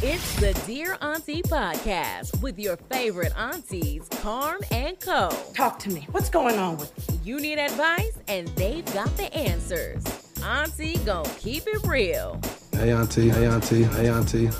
It's the Dear Aunty podcast with your favorite aunties, Carm and Koe. Talk to me. What's going on with you? You need advice, and they've got the answers. Auntie gonna keep it real. Hey auntie, hey auntie, hey auntie.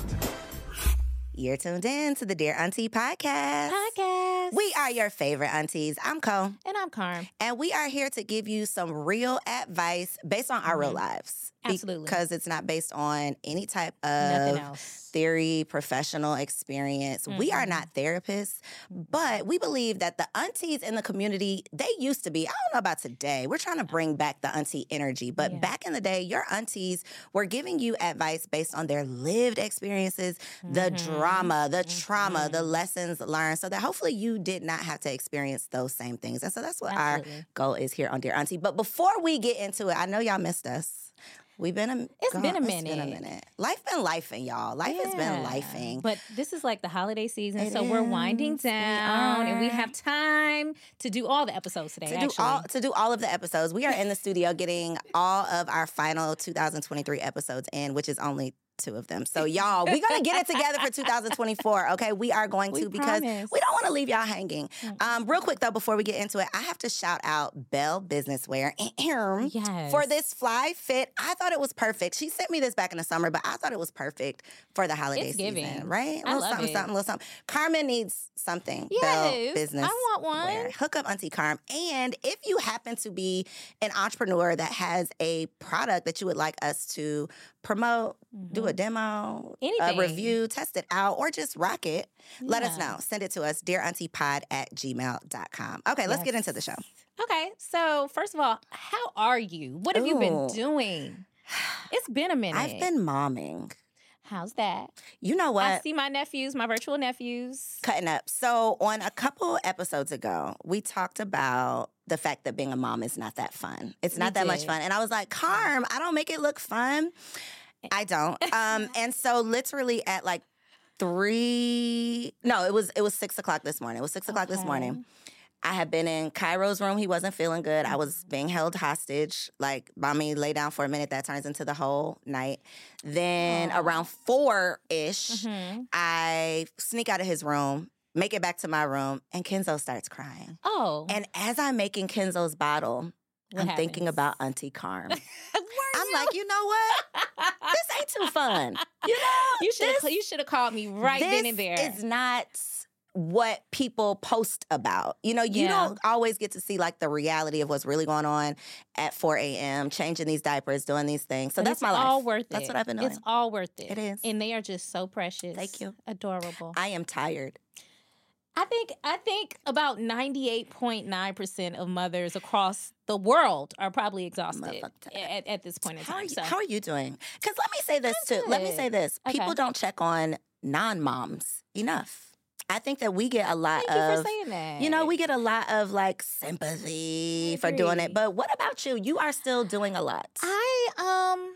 You're tuned in to the Dear Aunty podcast. Podcast. We are your favorite aunties. I'm Koe, and I'm Carm. and we are here to give you some real advice based on our real mm-hmm. lives. Mm-hmm. Absolutely. Because it's not based on any type of theory, professional experience. We are not therapists, but we believe that the aunties in the community, they used to be, I don't know about today. We're trying to bring back the auntie energy. But Yeah. back in the day, your aunties were giving you advice based on their lived experiences, the Mhm. drama, the trauma, the Mhm. lessons learned, so that hopefully you did not have to experience those same things. And so that's what our goal is here on Dear Aunty. But before we get into it, I know y'all missed us. We've been a It's been a minute. It's been a minute. Life been lifing, y'all. Life has been Yeah. lifing. But this is like the holiday season, It so we're winding is. We down, and we have time to do all the episodes today. to do all to do all of the episodes. We are in the studio getting all of our final 2023 episodes in, which is only two of them. So y'all, we're gonna get it together for 2024. Okay, we are going We to because promise. we don't want to leave y'all hanging. Um, real quick though, before we get into it, I have to shout out Belle Business Wear yes. for this fly fit. I thought it was perfect. She sent me this back in the summer, but I thought it was perfect for the holiday It's season. giving. Right? I little something, it. something, little something. Carmen needs something. Belle Yes, Business I want one. Wear. Hook up Auntie Carm. And if you happen to be an entrepreneur that has a product that you would like us to promote, do a mm-hmm. demo, a Anything. review, test it out, or just rock it, let us know. Send it to us, dearauntypod at gmail.com. Okay, let's get into the show. Okay, so first of all, how are you? What have you been doing? It's been a minute. I've been momming. How's that? You know what? I see my nephews, my virtual nephews. cutting up. So, on a couple episodes ago, we talked about the fact that being a mom is not that fun. It's We not that much fun. And I was like, Carm, I don't make it look fun. I don't. Um, and so, literally at like three, no, it was it was six o'clock this morning. It was six o'clock this morning. I had been in Cairo's room. He wasn't feeling good. I was being held hostage. Like, mommy lay down for a minute. That turns into the whole night. Then Aw. around four ish, Mhm. I sneak out of his room, make it back to my room, and Kenzo starts crying. Oh, And as I'm making Kenzo's bottle, What I'm thinking about Auntie Carm. I'm you? like, you know what? This ain't too fun. You know, you should have you should have called me right then and there. Is not what people post about. You know, you Yeah. don't always get to see like the reality of what's really going on at 4 a.m., changing these diapers, doing these things. So But that's my life. all worth it. That's what I've been doing. It's all worth it. It is. and they are just so precious. Thank you. Adorable. I am tired. I think I think about ninety eight point nine percent of mothers across the world are probably exhausted at, at this point in How time. are you, so how are you doing? Because let me say this I'm too. Let me say this. People don't check on non moms enough. I think that we get a lot thank you for saying that. You know, we get a lot of like sympathy for doing it. But what about you? You are still doing a lot. I um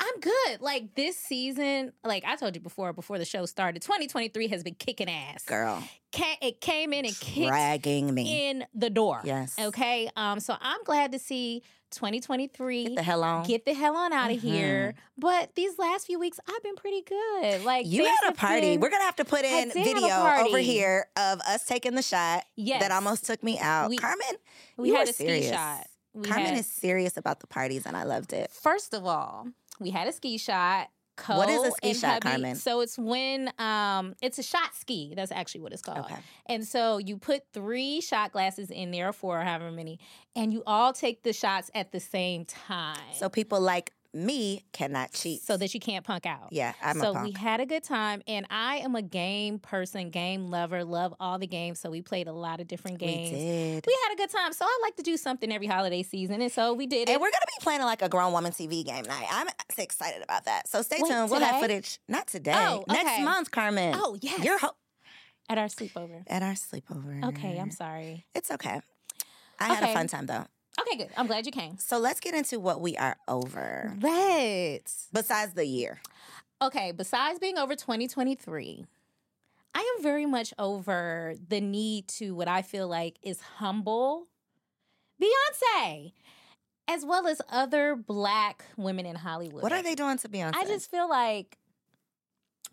I'm good. Like this season, like I told you before, before the show started, 2023 has been kicking ass. Girl, Ca- it came in and kicked dragging me. in the door. Yes. Okay. Um. So I'm glad to see 2023 Get the hell on. get the hell on out of Mhm. here. But these last few weeks, I've been pretty good. Like you had a party. been- We're gonna have to put in did have a video over here of us taking the shot yes, that almost took me out. We- Carmen, we you had a ski serious. shot. We Carmen had- is serious about the parties, and I loved it. First of all, we had a ski shot. Koe What is a ski shot, hubby- Carmen? So it's when um it's a shot ski. That's actually what it's called. Okay. And so you put three shot glasses in there, or four, or however many, and you all take the shots at the same time. So people like me cannot cheat. so that you can't punk out. yeah, I'm so a punk. we had a good time, and I am a game person, game lover, love all the games. So we played a lot of different We games. did. We had a good time. So I like to do something every holiday season, and so we did it. And we're gonna be playing like a grown woman TV game night. I'm excited about that. So stay Wait, tuned. We'll have footage. Not today. Oh, Next month, Carmen. oh yes, You're ho- at our sleepover. at our sleepover. Okay, I'm sorry. It's okay. I had a fun time though. Okay, good. I'm glad you came. So let's get into what we are over. Let's. Besides the year. Okay, besides being over 2023, I am very much over the need to what I feel like is humble Beyonce, as well as other black women in Hollywood. What are they doing to Beyonce? I just feel like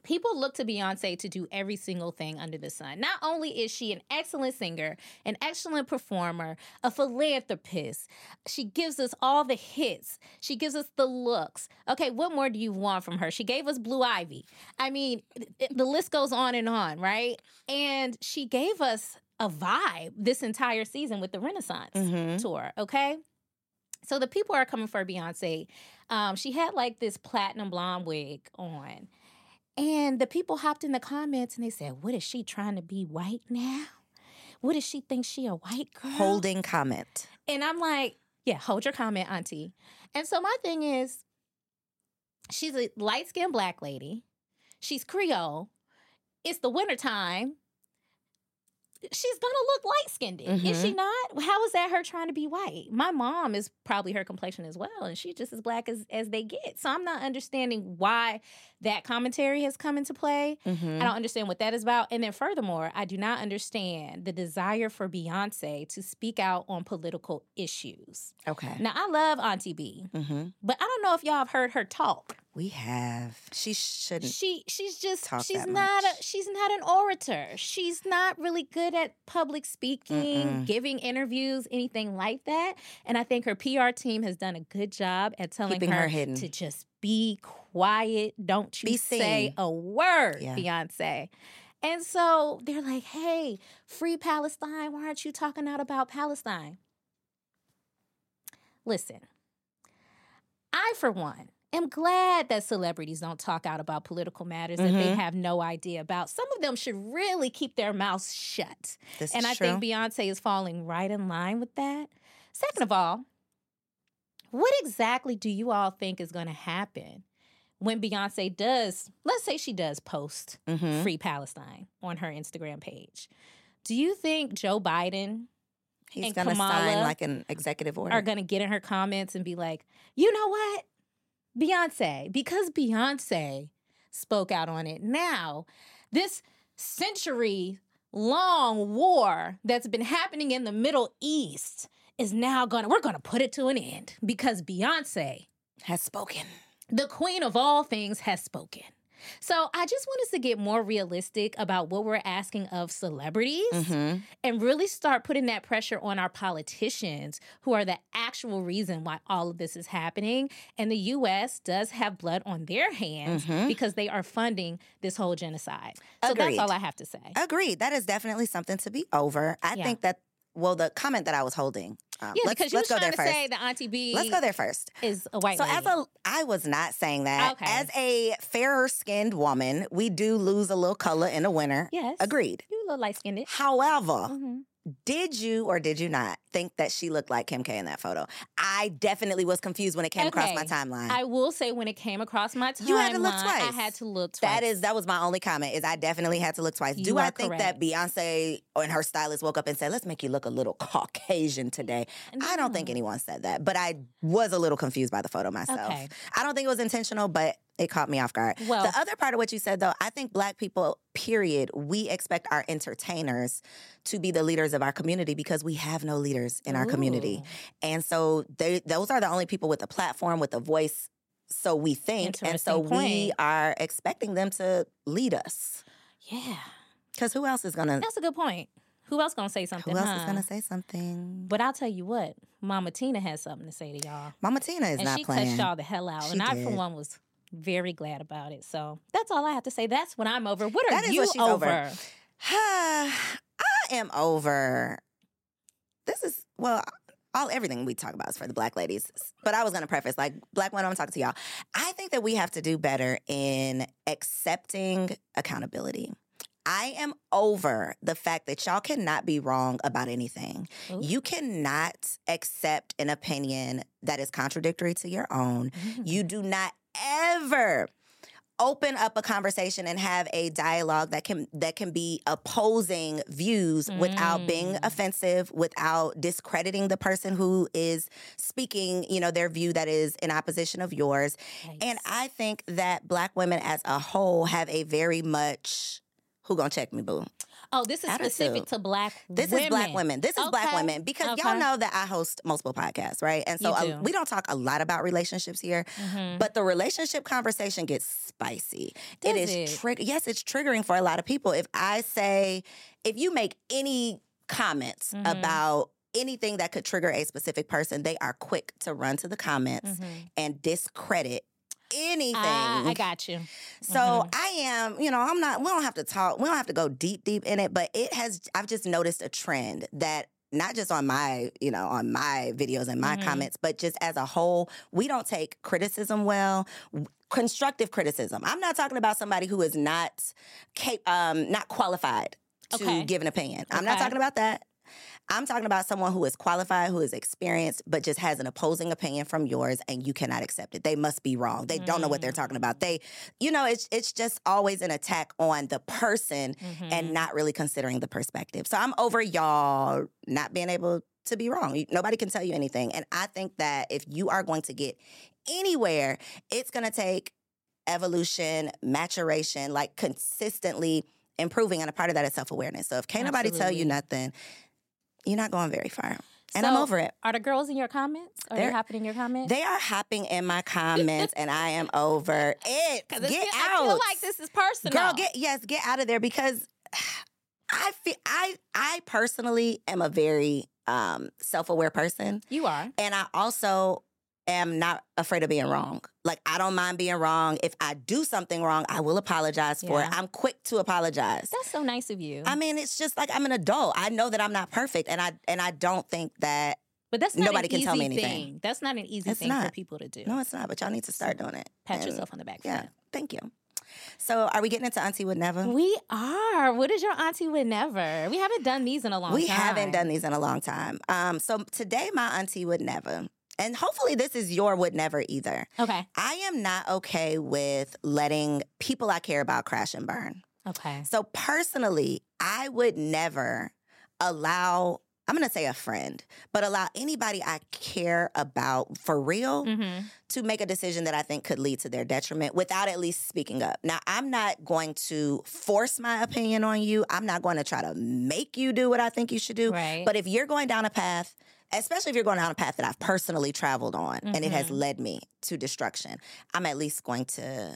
People look to Beyonce to do every single thing under the sun. Not only is she an excellent singer, an excellent performer, a philanthropist, she gives us all the hits, she gives us the looks. Okay, what more do you want from her? She gave us Blue Ivy. I mean, the list goes on and on, right? And she gave us a vibe this entire season with the Renaissance Mhm. tour, okay? So the people are coming for Beyonce. Um, she had like this platinum blonde wig on. And the people hopped in the comments and they said, What is she trying to be white now? What does she think she a white girl? Holding comment. And I'm like, yeah, hold your comment, auntie. And so my thing is, she's a light skinned black lady. She's Creole. It's the wintertime. She's gonna look light skinned, is she not? How is that her trying to be white? My mom is probably her complexion as well, and she's just as black as, as they get. So I'm not understanding why that commentary has come into play. Mhm. I don't understand what that is about. And then furthermore, I do not understand the desire for Beyonce to speak out on political issues. Okay. Now, I love Auntie B, hmm but I don't know if y'all have heard her talk. We have. She shouldn't. She she's just she's not much. a she's not an orator. She's not really good at public speaking, Mm-mm. giving interviews, anything like that. And I think her PR team has done a good job at telling Keeping her, her to just be quiet. Don't you Be say a word, Yeah. Beyonce. And so they're like, hey, free Palestine. Why aren't you talking out about Palestine? Listen, I, for one, am glad that celebrities don't talk out about political matters that they Mhm. have no idea about. Some of them should really keep their mouths shut. This and I true. think Beyonce is falling right in line with that. Second of all, what exactly do you all think is going to happen when Beyonce does, let's say she does post Mhm. Free Palestine on her Instagram page? Do you think Joe Biden He's and gonna sign Kamala like an executive order. are going to get in her comments and be like, you know what? Beyonce, because Beyonce spoke out on it now, this century long war that's been happening in the Middle East is now to, we're to put it to an end because Beyonce, has spoken. the queen of all things, has spoken. So I just want us to get more realistic about what we're asking of celebrities Mhm. and really start putting that pressure on our politicians who are the actual reason why all of this is happening. And the US does have blood on their hands Mhm. because they are funding this whole genocide. So Agreed. that's all I have to say. Agreed. That is definitely something to be over. I Yeah. think that. Well, the comment that I was holding. Um, yeah, let's, because you let's go trying there to first. say that Auntie B Let's go there first. is a white So lady. as a, I was not saying that. Okay. As a fairer skinned woman, we do lose a little color in the winter. yes. Agreed. You a little light skinned. However, hmm did you or did you not think that she looked like Kim K in that photo? I definitely was confused when it came across my timeline. I will say when it came across my timeline, You had to look twice. I had to look twice. That is that was my only comment. Is I definitely had to look twice. You Do I think correct. that Beyonce and her stylist woke up and said, "Let's make you look a little Caucasian today"? I don't think anyone said that, but I was a little confused by the photo myself. Okay. I don't think it was intentional, but it caught me off guard. Well- the other part of what you said, though, I think Black people, period, we expect our entertainers to be the leaders of our community because we have no leaders in our community, and so they, those are the only people with a platform, with a voice. So we think, and so Interesting we are expecting them to lead us. Yeah, Because who else is gonna? that's a good point. Who else gonna say something? Who else huh? is gonna say something? But I'll tell you what, Mama Tina has something to say to y'all. Mama Tina is and not she playing. touched y'all the hell out. She and I, for one, was very glad about it. So that's all I have to say. That's when I'm over. What are That is you what she's over? over. I am over. This is well, all everything we talk about is for the black ladies. But I was gonna preface, like black women, I'm talking to y'all. I think that we have to do better in accepting accountability. I am over the fact that y'all cannot be wrong about anything. Ooh. You cannot accept an opinion that is contradictory to your own. Mm. You do not ever open up a conversation and have a dialogue that can that can be opposing views without being Mm. offensive, without discrediting the person who is speaking, you know, their view that is in opposition of yours. And I think that black women as a whole have a very much who gonna check me, boo? Oh, this is specific to black This women. is black women. This is black women because Okay. y'all know that I host multiple podcasts, right? And so uh, do. we don't talk a lot about relationships here, Mhm. but the relationship conversation gets spicy. it Does is it? trig- yes, it's triggering for a lot of people. If I say, if you make any comments Mhm. about anything that could trigger a specific person, they are quick to run to the comments Mhm. and discredit anything. Ah, I got you. So Mhm. I am, you know, I'm not, we don't have to talk, we don't have to go deep, deep in it, but it has, I've just noticed a trend that not just on my, you know, on my videos and my Mhm. comments, but just as a whole, we don't take criticism well. Constructive criticism. I'm not talking about somebody who is not, cap- um, not qualified to Okay. give an opinion. I'm not talking about that. I'm talking about someone who is qualified, who is experienced, but just has an opposing opinion from yours, and you cannot accept it. They must be wrong. They don't know what they're talking about. They, you know, it's it's just always an attack on the person Mhm. and not really considering the perspective. So I'm over y'all not being able to be wrong. Nobody can tell you anything, and I think that if you are going to get anywhere, it's going to take evolution, maturation, like consistently improving, and a part of that is self awareness. So if can't nobody tell you nothing, you're not going very far. And I'm over it. Are the girls in your comments? Are They're- they happening in your comments? They are hopping in my comments, and I am over it. Get it's- out, I feel like this is personal. girl. Get yes, get out of there because I feel I I personally am a very um, self aware person, you are. and I also am not afraid of being wrong. Like I don't mind being wrong. If I do something wrong, I will apologize for it. I'm quick to apologize. That's so nice of you. I mean, it's just like I'm an adult. I know that I'm not perfect, and I and I don't think that. but that's not nobody an can easy tell me anything. thing. That's not an easy It's thing for people to do. No, it's not. But y'all need to start doing it. Pat And- yourself on the back. Yeah, that. thank you. So, are we getting into Auntie Would Never? We are. What is your auntie would never? We haven't done these in a long we time. We haven't done these in a long time. Um, so today, my auntie would never, and hopefully, this is your would never either. Okay. I am not okay with letting people I care about crash and burn. Okay. So personally, I would never allow. I'm gonna say a friend, but allow anybody I care about for real Mm-hmm. to make a decision that I think could lead to their detriment without at least speaking up. Now, I'm not going to force my opinion on you. I'm not going to try to make you do what I think you should do. Right. But if you're going down a path, especially if you're going down a path that I've personally traveled on and it has Mhm. led me to destruction, I'm at least going to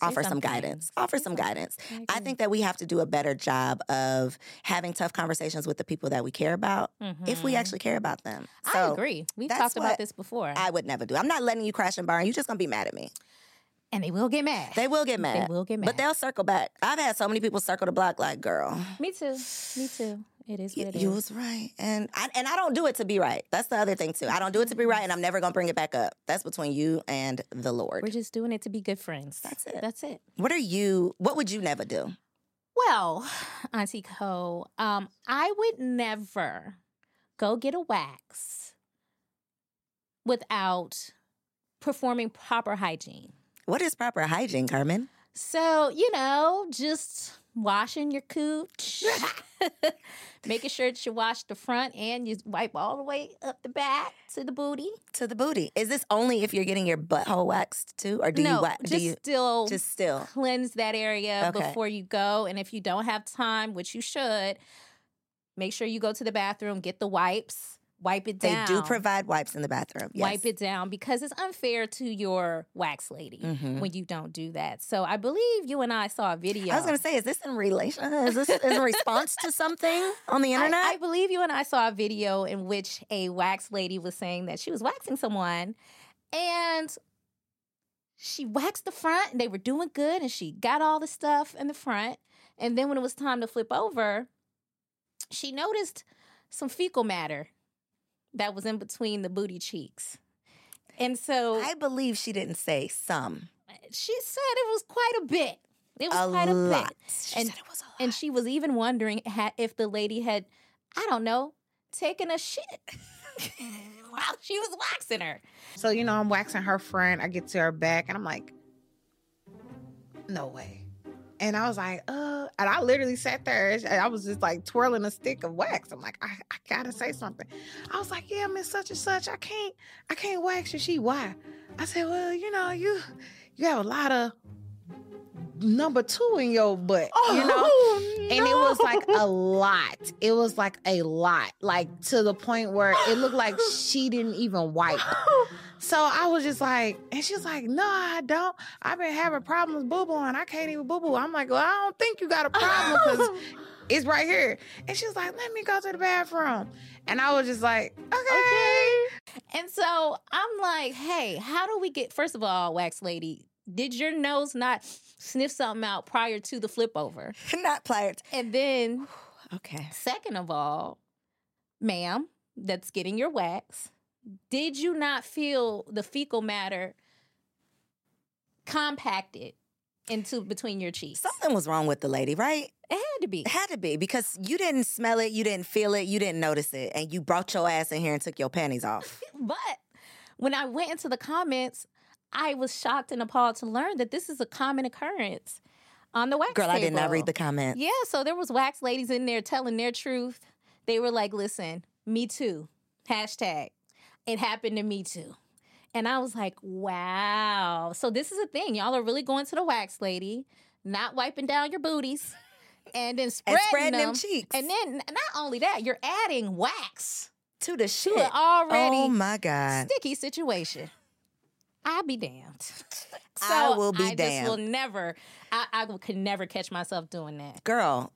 offer some guidance. Offer Say some something. guidance. I I think that we have to do a better job of having tough conversations with the people that we care about if we Mhm. actually care about them. So I agree. We've talked about this before. I would never do. I'm not letting you crash and burn. You're just gonna be mad at me. And they will get mad. They will get mad. They will get mad. But they'll circle back. I've had so many people circle the block like, girl, Me too. Me too. It is what it you is. was right. And I and I don't do it to be right. That's the other thing too. I don't do it to be right and I'm never gonna bring it back up. That's between you and the Lord. We're just doing it to be good friends. That's it. That's it. What are you what would you never do? Well, Auntie Koe, um, I would never go get a wax without performing proper hygiene. What is proper hygiene, Carmen? So, you know, just washing your cooch, making sure that you wash the front and you wipe all the way up the back to the booty. To the booty. Is this only if you're getting your butthole waxed too? Or do no, you wax do just you still just still? cleanse that area Okay. before you go. And if you don't have time, which you should, make sure you go to the bathroom, get the wipes, wipe it down. They do provide wipes in the bathroom. Yes. Wipe it down because it's unfair to your wax lady Mhm. when you don't do that. So I believe you and I saw a video. I was gonna say, is this in relation? Is this in response to something on the I- internet? I, believe you and I saw a video in which a wax lady was saying that she was waxing someone and she waxed the front and they were doing good and she got all the stuff in the front. And then when it was time to flip over, she noticed some fecal matter that was in between the booty cheeks. And so I believe she didn't say some. she said it was quite a bit. It was a quite a lot. bit. She And- said it was a lot. And she was even wondering if the lady had, I don't know, taken a shit while she was waxing her. So, you know, I'm waxing her front. I get to her back and I'm like, no way. And I was like, uh, and I literally sat there. and I was just like twirling a stick of wax. I'm like, I, I gotta say something. I was like, yeah, Miss Such and Such, I can't, I can't wax your sheet. Why? I said, well, you know, you, you have a lot of number two in your butt. oh, You know, and it was like a lot. It was like a lot, like to the point where it looked like she didn't even wipe. So I was just like, and she's like, "No, I don't. I've been having problems boo booing. I can't even boo boo." I'm like, "Well, I don't think you got a problem because it's right here." And she's like, "Let me go to the bathroom," and I was just like, "Okay." And so I'm like, hey, how do we get, first of all, Wax Lady, did your nose not sniff something out prior to the flip over? Not pliers. And then, Okay. second of all, ma'am, that's getting your wax, did you not feel the fecal matter compacted into between your cheeks? Something was wrong with the lady, right? it had to be. It had to be because you didn't smell it, you didn't feel it, you didn't notice it, and you brought your ass in here and took your panties off. But when I went into the comments, I was shocked and appalled to learn that this is a common occurrence on the wax Girl, I did not read the comments. Yeah, so there was wax ladies in there telling their truth. They were like, "Listen, me too." Hashtag. It happened to me too. And I was like, "Wow." So this is a thing. Y'all are really going to the wax lady, not wiping down your booties, and then spreading, And spreading them them cheeks. And then not only that, you're adding wax To the to shit. an already oh my God. sticky situation. I'll be damned. So I will be I just will never. I, I could never catch myself doing that. Girl,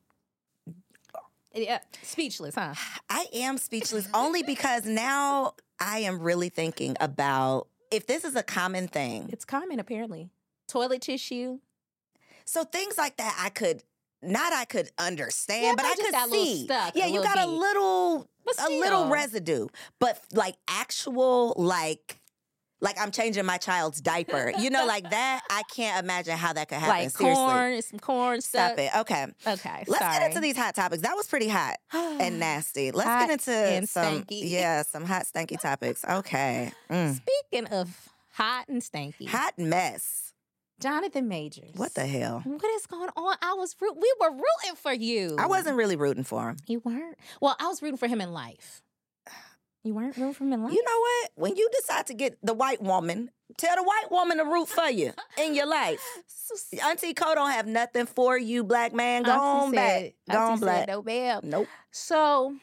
Yeah, speechless, huh? I am speechless only because now I am really thinking about if this is a common thing. It's common apparently. Toilet tissue. So things like that I could not I could understand, Yeah, but I could got a little see. stuck yeah, you got a little a little residue. But like actual like like I'm changing my child's diaper. You know, like that, I can't imagine how that could happen. like Seriously. corn, some corn Stuff. Stop it. Okay. Okay, Let's sorry. get into these hot topics. That was pretty hot and nasty. Let's Hot get into and some stanky. yeah, some hot stanky topics. Okay. Mm. Speaking of hot and stanky, Hot mess. Jonathan Majors. What the hell? What is going on? I was root- we were rooting for you. I wasn't really rooting for him. You weren't. Well, I was rooting for him in life. You weren't rooting for him. You know what? When you decide to get the white woman, tell the white woman to root for you in your life. Auntie Cole don't have nothing for you, black man. Go Auntie on back. said- Go Auntie on black. No, babe. Nope. So,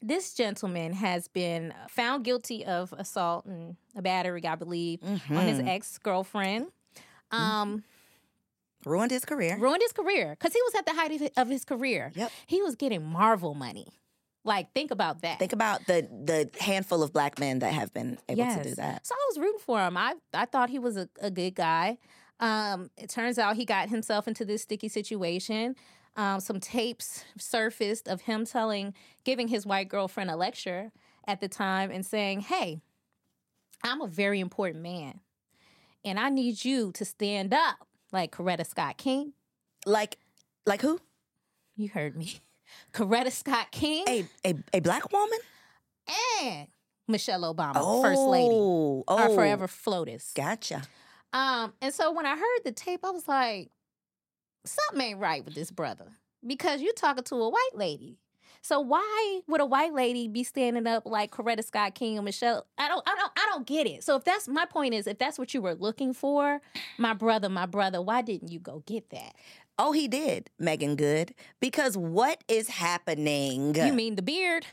this gentleman has been found guilty of assault and a battery, I believe, on his Mhm. ex girlfriend. Um, Ruined his career. ruined his career because he was at the height of his, of his career. Yep. He was getting Marvel money. Like, think about that. Think about the the handful of black men that have been able to do that. So I was rooting for him. I I thought he was a, a good guy. Um, it turns out he got himself into this sticky situation. Um, some tapes surfaced of him telling, giving his white girlfriend a lecture at the time and saying, "Hey, I'm a very important man, and I need you to stand up." Like Coretta Scott King, Like, like who? you heard me. Coretta Scott King A a, a black woman? and Michelle Obama, first lady, Oh, our oh, forever FLOTUS. Gotcha. Um, and so when I heard the tape, I was like, something ain't right with this brother because you're talking to a white lady. So why would a white lady be standing up like Coretta Scott King and Michelle? I don't, I don't, I don't get it. So if that's my point is, if that's what you were looking for, my brother, my brother, why didn't you go get that? Oh, he did, Meagan Good. Because what is happening? You mean the beard?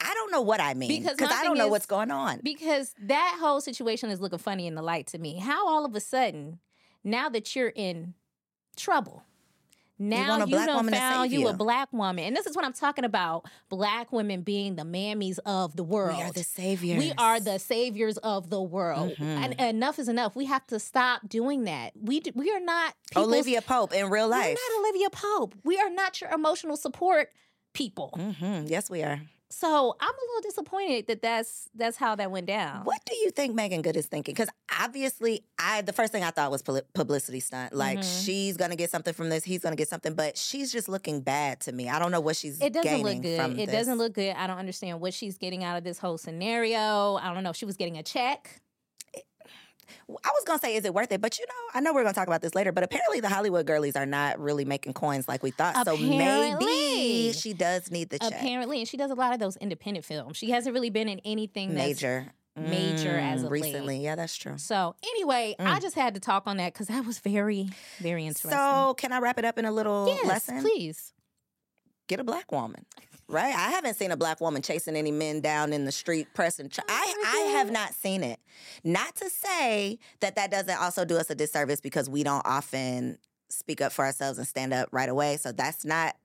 I don't know what I mean. Because I don't know is- what's going on. Because that whole situation is looking funny in the light to me. How all of a sudden, now that you're in trouble, now you, black done found save you a black woman, and this is what I'm talking about: black women being the mammies of the world. We are the saviors. We are the saviors of the world. Mhm. And enough is enough. We have to stop doing that. We d- we are not Olivia Pope in real life. We're not Olivia Pope. We are not your emotional support people. hmm Yes, we are. So I'm a little disappointed that that's that's how that went down. What do you think Meagan Good is thinking? Because obviously, I the first thing I thought was publicity stunt. Like Mhm. she's gonna get something from this, he's gonna get something, but she's just looking bad to me. I don't know what she's. It doesn't look good. It this. doesn't look good. I don't understand what she's getting out of this whole scenario. I don't know if she was getting a check. I was gonna say, is it worth it? But you know, I know we're gonna talk about this later. But apparently, the Hollywood girlies are not really making coins like we thought. So maybe she does need the check. Apparently, and she does a lot of those independent films. She hasn't really been in anything that's Major. major as Mm, of late. recently. Yeah, that's true. So anyway, I Mm. just had to talk on that because that was very, very interesting. So, can I wrap it up in a little yes, lesson? please. Get a black woman. Right? I haven't seen a black woman chasing any men down in the street pressing. Ch- I, I have not seen it. Not to say that that doesn't also do us a disservice because we don't often speak up for ourselves and stand up right away. So that's not,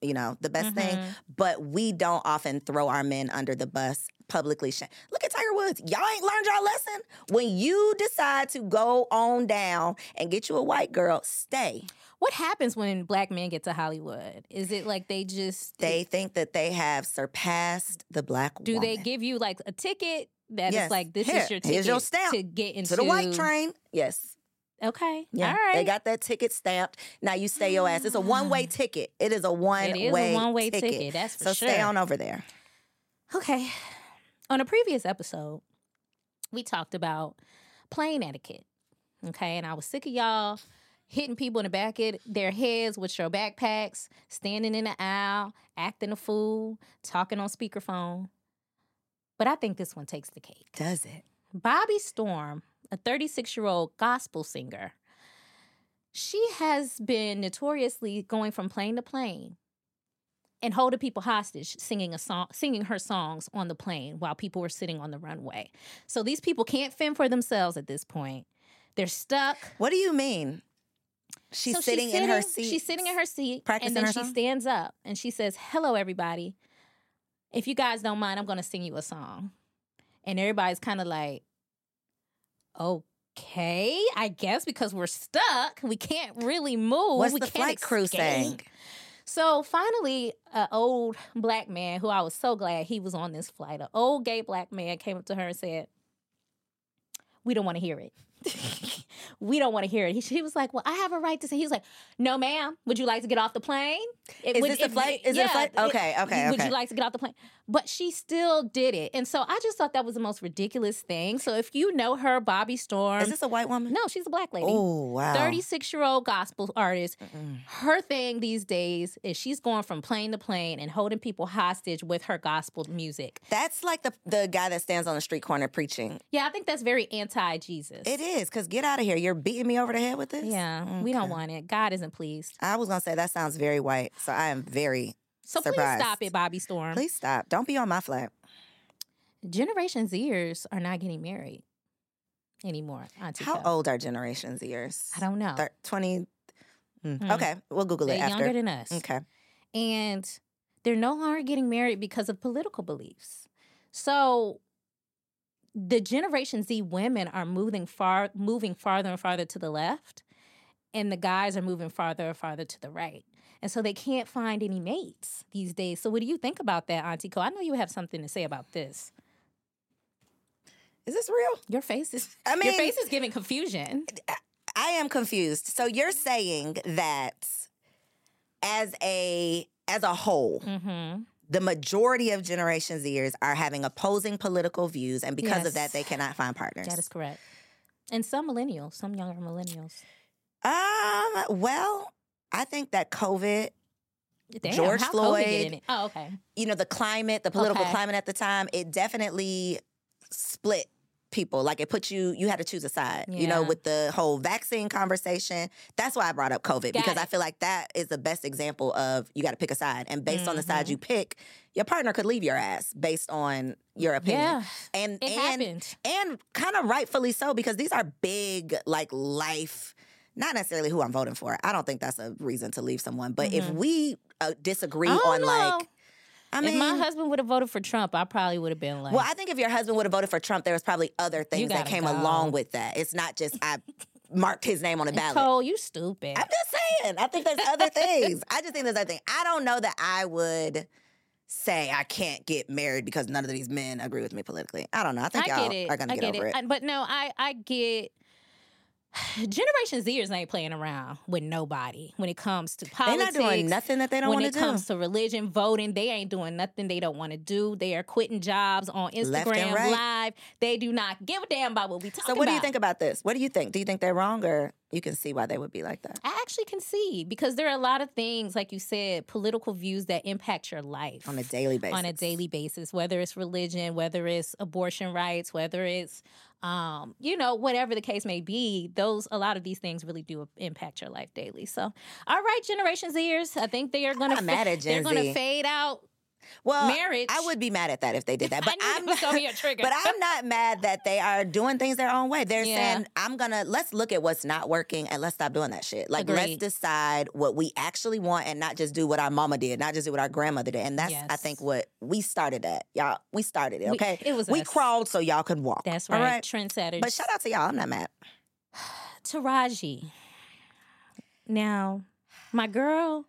you know, the best thing. Mhm. But we don't often throw our men under the bus publicly. Sh- Look at Tiger Woods. Y'all ain't learned y'all lesson. When you decide to go on down and get you a white girl, stay. What happens when black men get to Hollywood? Is it like they just They think that they have surpassed the black do they give you like a ticket that is Yes. like this Here, is your ticket your stamp to get into to the white train? Yes. Okay, Yeah. all right. They got that ticket stamped. Now you stay your ass. It's a one way ticket. It is a one it is way a one way ticket. ticket. That's for So sure. stay on over there. Okay. On a previous episode, we talked about plane etiquette. Okay. And I was sick of y'all hitting people in the back of their heads with your backpacks, standing in the aisle, acting a fool, talking on speakerphone. But I think this one takes the cake. Does it? Bobbi Storm, a 36 year old gospel singer, she has been notoriously going from plane to plane and holding people hostage singing a song singing her songs on the plane while people were sitting on the runway. So these people can't fend for themselves at this point. They're stuck. What do you mean? She's So sitting in her seat. She's sitting in her seat, practicing and then her she song? stands up and she says, "Hello, everybody. If you guys don't mind, I'm going to sing you a song." And everybody's kind of like, "Okay, I guess because we're stuck, we can't really move. What's we the can't flight crew saying? So finally, an old black man who I was so glad he was on this flight, an old gay black man came up to her and said, We don't want to hear it. we don't want to hear it. He, she was like, Well, I have a right to say. He was like, No, ma'am. Would you like to get off the plane? It- Is would- this a flight? Is it a flight? Okay, okay, Would okay. you like to get off the plane? But she still did it. And so I just thought that was the most ridiculous thing. So if you know her, Bobbi Storm. Is this a white woman? no, she's a black lady. Oh, wow. 36 year old gospel artist. Mm-mm. Her thing these days is she's going from plane to plane and holding people hostage with her gospel music. That's like the the guy that stands on the street corner preaching. Yeah, I think that's very anti Jesus. It is, because get out of here. You're beating me over the head with this? Yeah, we don't want it. God isn't pleased. I was gonna say that sounds very white, so I am very So Surprised. please stop it, Bobbi Storm. please stop. Don't be on my flag. Generation Zers are not getting married anymore. Auntie How Koe. old are Generation Zers? I don't know. Thir- 20. Hmm. Hmm. Okay, we'll Google They're it after. younger than us. okay. and they're no longer getting married because of political beliefs. So the Generation Z women are moving far moving farther and farther to the left and the guys are moving farther and farther to the right. And so they can't find any mates these days. So what do you think about that, Auntie Koe? I know you have something to say about this. Is this real? Your face is I mean your face is giving confusion. I am confused. So you're saying that as a as a whole, Mm-hmm. The majority of Generation Zers are having opposing political views, and because of that, they cannot find partners. That is correct. And some millennials, some younger millennials. um. Well, I think that COVID, Damn, George Floyd. get in it? Oh, okay. you know, the climate, the political Okay. climate at the time, it definitely split people. Like it put you, you had to choose a side. You know, with the whole vaccine conversation. That's why I brought up COVID Got because I feel like that is the best example of you got to pick a side, and based on the side Mhm. you pick, your partner could leave your ass based on your opinion. Yeah, and it and happened. and kind of rightfully so because these are big like life not necessarily who i'm voting for i don't think that's a reason to leave someone but if Mhm. we uh, disagree on like know. I mean if my husband would have voted for Trump, I probably would have been like, well i think if your husband would have voted for trump there was probably other things that came go. along with that it's not just i marked his name on the ballot Nicole, you stupid. i'm just saying i think there's other things i just think there's other things i don't know that i would say i can't get married because none of these men agree with me politically i don't know i think I y'all it. are gonna I get, get over it, I- but no, I I get. Generation Zers ain't playing around with nobody when it comes to politics. they're not doing nothing that they don't want to do When it comes to religion, voting, they ain't doing nothing they don't want to do. They are quitting jobs on Instagram right. Live. They do not give a damn about what we talking about. So what do you think about this? What do you think? Do you think they're wrong or you can see why they would be like that? I actually can see because there are a lot of things, like you said, political views that impact your life on a daily basis. on a daily basis, whether it's religion, whether it's abortion rights, whether it's um, you know, whatever the case may be, those a lot of these things really do impact your life daily. So, all right, Generation Zers, I think they are going to mad at they're going to fade out well, marriage. I would be mad at that if they did that, but I'm that was gonna be a trigger. But I'm not mad that they are doing things their own way. They're Yeah. saying, "I'm gonna let's look at what's not working and let's stop doing that shit. Like let's decide what we actually want and not just do what our mama did, not just do what our grandmother did. And that's I think what we started at, y'all. We started it. We- Okay, it was we us. crawled so y'all could walk. That's All right, right. trendsetters. But shout out to y'all. I'm not mad. Taraji. Now, my girl,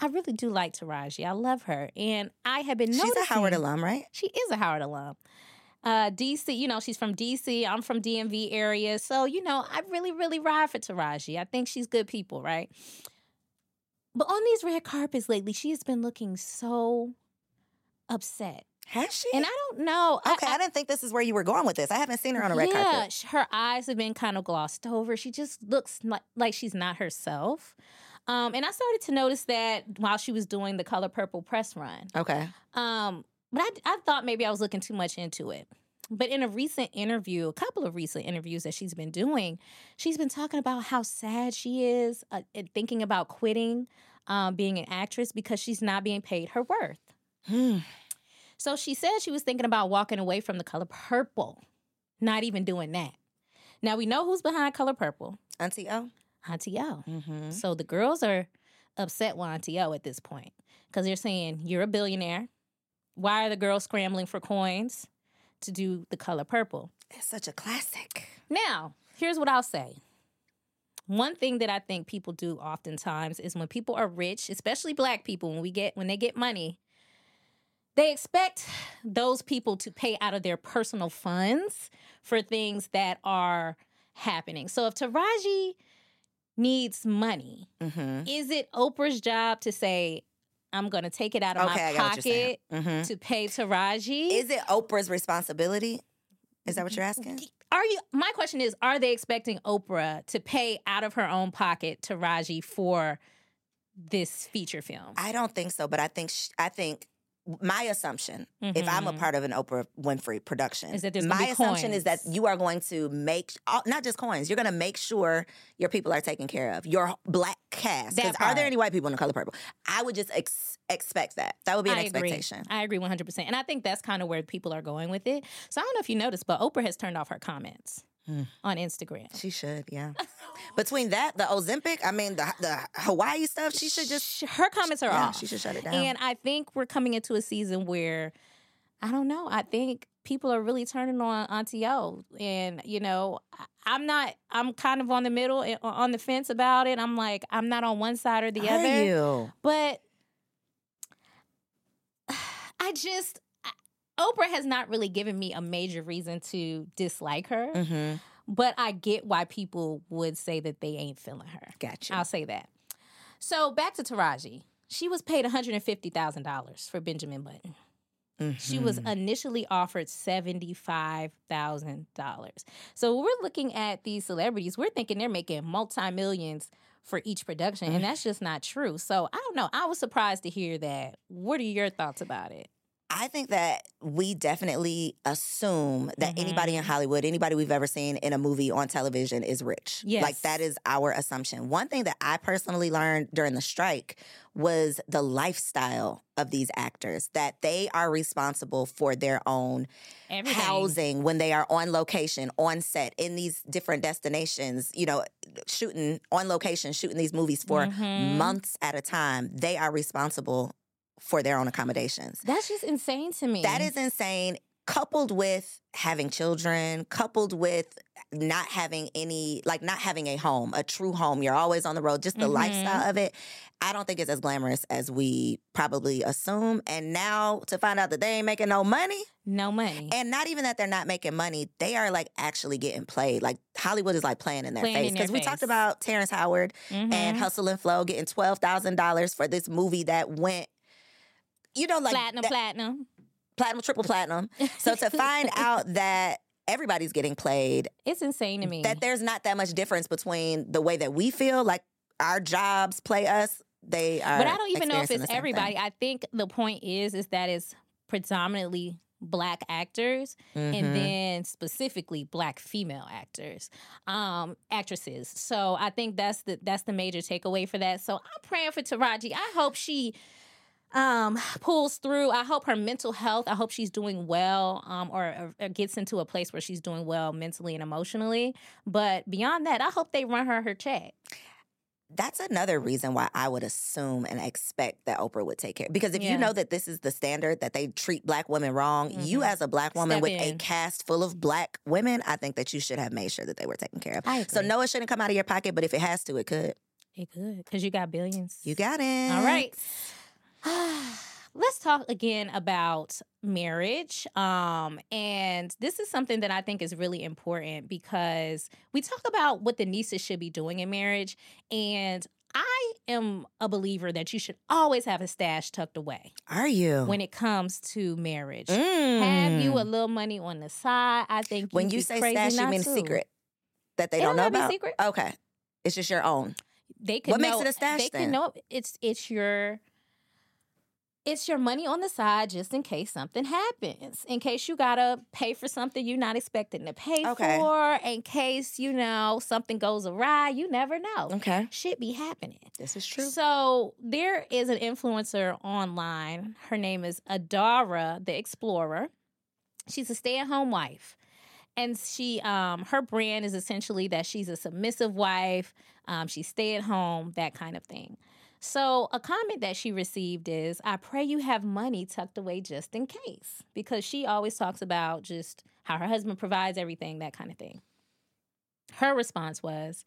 I really do like Taraji. I love her, and I have been She's noticing. a Howard alum, right? She is a Howard alum. Uh, DC, you know, she's from DC. I'm from DMV area. So, you know, I really, really ride for Taraji. I think she's good people, right? But on these red carpets lately, she has been looking so upset. Has she? And I don't know. Okay, I, I, didn't think this is where you were going with this. I haven't seen her on a red yeah, carpet. sh- her eyes have been kind of glossed over. She just looks like, like she's not herself. Um, and I started to notice that while she was doing the Color Purple press run. Okay. Um, but I, I thought maybe I was looking too much into it. But in a recent interview, a couple of recent interviews that she's been doing, she's been talking about how sad she is uh, and thinking about quitting um, being an actress because she's not being paid her worth. Hmm. So she said she was thinking about walking away from the color purple, not even doing that. Now we know who's behind color purple, Auntie O. Auntie O. Mm-hmm. So the girls are upset with Auntie O at this point because they're saying, You're a billionaire. Why are the girls scrambling for coins to do the color purple? It's such a classic. Now, here's what I'll say. One thing that I think people do oftentimes is when people are rich, especially black people, when we get when they get money, they expect those people to pay out of their personal funds for things that are happening. So if Taraji needs money, Mm-hmm. is it Oprah's job to say, I'm going to take it out of Okay, my got what you're saying. pocket Mm-hmm. to pay Taraji? Is it Oprah's responsibility? Is that what you're asking? Are you? My question is: Are they expecting Oprah to pay out of her own pocket to Raji for this feature film? I don't think so, but I think sh- I think my assumption, if I'm a Mhm. part of an Oprah Winfrey production, Is that there's my assumption is that you are going to make all- not just coins. You're going to make sure your people are taken care of. Your black cast. That Because are there any white people in the color purple? I would just ex- expect that. That would be an I agree. expectation. I agree 100, percent and I think that's kind of where people are going with it. So I don't know if you noticed, but Oprah has turned off her comments Hmm. on Instagram. She should, yeah. Between that, the Ozempic, I mean, the the Hawaii stuff, she should just. Her comments are Yeah, off. she should shut it down. And I think we're coming into a season where I don't know. I think people are really turning on Auntie O, and you know, I'm not. I'm kind of on the middle, eh, on the fence about it. I'm like, I'm not on one side or the Are other. you? But I just, Oprah has not really given me a major reason to dislike her. Mm-hmm. But I get why people would say that they ain't feeling her. Gotcha. I'll say that. So back to Taraji. She was paid $150,000 for Benjamin Button. She was Mm-hmm. initially offered $75,000. So we're looking at these celebrities, we're thinking they're making multi millions for each production, and that's just not true. So I don't know. I was surprised to hear that. What are your thoughts about it? I think that we definitely assume that anybody Mm-hmm. in Hollywood, anybody we've ever seen in a movie on television is rich. Yes. Like that is our assumption. One thing that I personally learned during the strike was the lifestyle of these actors, that they are responsible for their own Everything. housing when they are on location, on set, in these different destinations, you know, shooting on location, shooting these movies for Mhm. months at a time. They are responsible for their own accommodations. That's just insane to me. That is insane. Coupled with having children, coupled with not having any, like not having a home, a true home. You're always on the road, just the Mhm. lifestyle of it. I don't think it's as glamorous as we probably assume. And now to find out that they ain't making no money, no money. and not even that they're not making money, they are like actually getting played. Like Hollywood is like playing in their Playing face. Because we talked about Terrence Howard and Mhm. Hustle and Flow getting $12,000 for this movie that went, you know, like platinum, platinum. platinum, triple platinum. So to find out that everybody's getting played, It's insane to me. that there's not that much difference between the way that we feel, like our jobs play us, they are. But I don't even know if it's everybody. thing. I think the point is is that it's predominantly black actors Mhm. and then specifically black female actors um actresses so i think that's the that's the major takeaway for that so i'm praying for taraji i hope she um pulls through i hope her mental health i hope she's doing well um or, or, gets into a place where she's doing well mentally and emotionally but beyond that i hope they run her her check That's another reason why I would assume and expect that Oprah would take care. Because if Yeah. you know that this is the standard that they treat black women wrong, you Mhm. as a black woman Step with a cast full of black women, I think that you should have made sure that they were taken care of. So no, it shouldn't come out of your pocket, but if it has to, it could. it could because you got billions You got it. All right. Let's talk again about marriage. Um, and this is something that I think is really important because we talk about what the nieces should be doing in marriage. And I am a believer that you should always have a stash tucked away Are you? when it comes to marriage. Have you a Mm. little money on the side? I think When you say stash, you mean to. secret that they It don't know about. secret. Okay, it's just your own. they could What makes know, it a stash They then? could know it's it's your it's your money on the side just in case something happens. In case you gotta pay for something you're not expecting to pay Okay. for. In case you know something goes awry, you never know. Okay, Shit be happening. this is true. So there is an influencer online. Her name is Adara the Explorer. She's a stay-at-home wife. And she um her brand is essentially that she's a submissive wife, um, she stay at home, that kind of thing. So a comment that she received is, I pray you have money tucked away just in case. Because she always talks about just how her husband provides everything, that kind of thing. Her response was,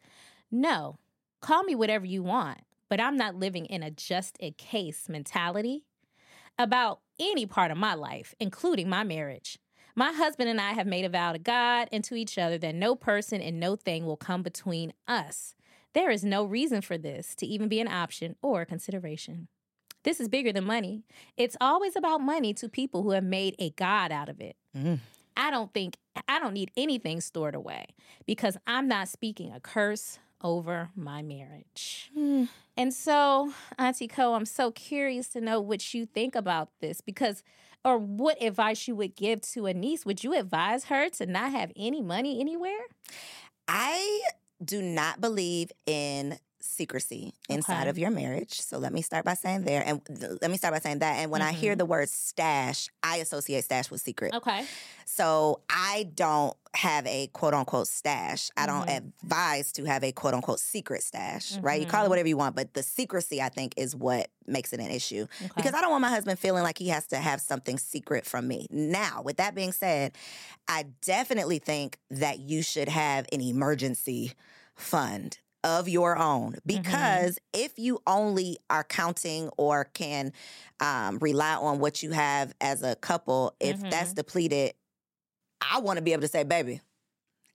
No, call me whatever you want, but I'm not living in a just in case mentality about any part of my life, including my marriage. My husband and I have made a vow to God and to each other that no person and no thing will come between us. There is no reason for this to even be an option or a consideration. This is bigger than money. It's always about money to people who have made a God out of it. Mm. I don't think, I don't need anything stored away because I'm not speaking a curse over my marriage. Mm. And so, Auntie Koe, I'm so curious to know what you think about this because, or what advice you would give to a niece. Would you advise her to not have any money anywhere? I do not believe in secrecy inside Okay. of your marriage. So let me start by saying there, and th- let me start by saying that. And when I hear Mhm. the word stash, I associate stash with secret. Okay. So I don't have a quote unquote stash. I don't Mhm. advise to have a quote unquote secret stash, right? You call it whatever you want, but the secrecy I think is what makes it an issue okay. because I don't want my husband feeling like he has to have something secret from me. Now, with that being said, I definitely think that you should have an emergency fund of your own because if you only are counting or can um, rely on what you have as a couple, if that's depleted, I want to be able to say, baby,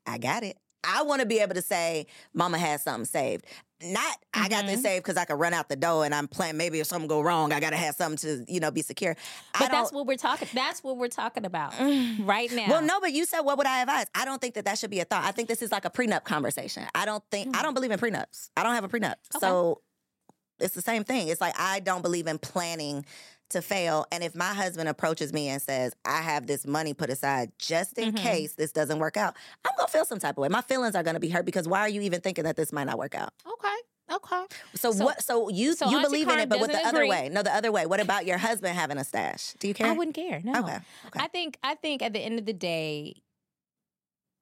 I got it. I want to be able to say, Mama has something saved. Not I got this Mhm. saved because I can run out the door and I'm playing. Maybe if something go wrong, I gotta have something to you know be secure. But that's what we're talking. That's what we're talking about Mm. right now. Well, no, but you said what would I advise? I don't think that that should be a thought. I think this is like a prenup conversation. I don't think I don't believe in prenups. I don't have a prenup. Okay. so it's the same thing. It's like I don't believe in planning to fail. And if my husband approaches me and says, "I have this money put aside just in Mhm. case this doesn't work out," I'm gonna feel some type of way. My feelings are gonna be hurt because why are you even thinking that this might not work out? Okay. Okay. So, So- what? So you so you Auntie believe in it, but with the doesn't other way? No, the other way. What about your husband having a stash? Do you care? I wouldn't care. No. Okay. Okay. I think I think at the end of the day,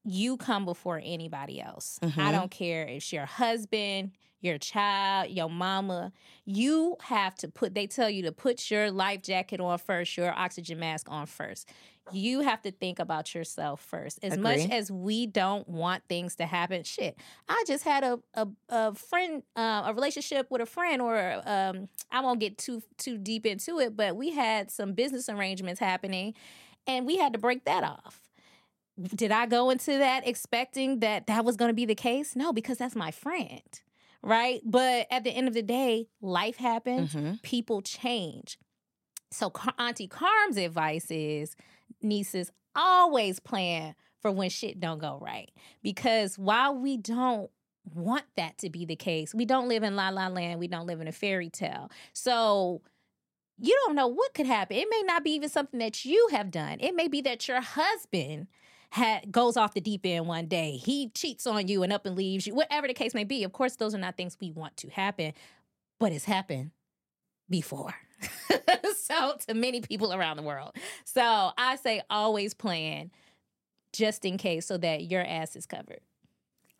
you come before anybody else. I Mhm. don't care if it's your husband, your child, your mama. You have to put they tell you to put your life jacket on first, your oxygen mask on first. You have to think about yourself first. As much as we don't want things to happen, shit. I just had a a, a friend, uh, a relationship with a friend, or um, I won't get too too deep into it, but we had some business arrangements happening, and we had to break that off. Did I go into that expecting that that was going to be the case? No, because that's my friend, right? But at the end of the day, life happens, Mhm. people change. So Auntie Carm's advice is nieces always plan for when shit don't go right because while we don't want that to be the case. We don't live in la la land. We don't live in a fairy tale. So you don't know what could happen. It may not be even something that you have done. It may be that your husband had goes off the deep end one day. He cheats on you and up and leaves you. Whatever the case may be. Of course, those are not things we want to happen, but it's happened before. so to many people around the world. So I say always plan just in case so that your ass is covered.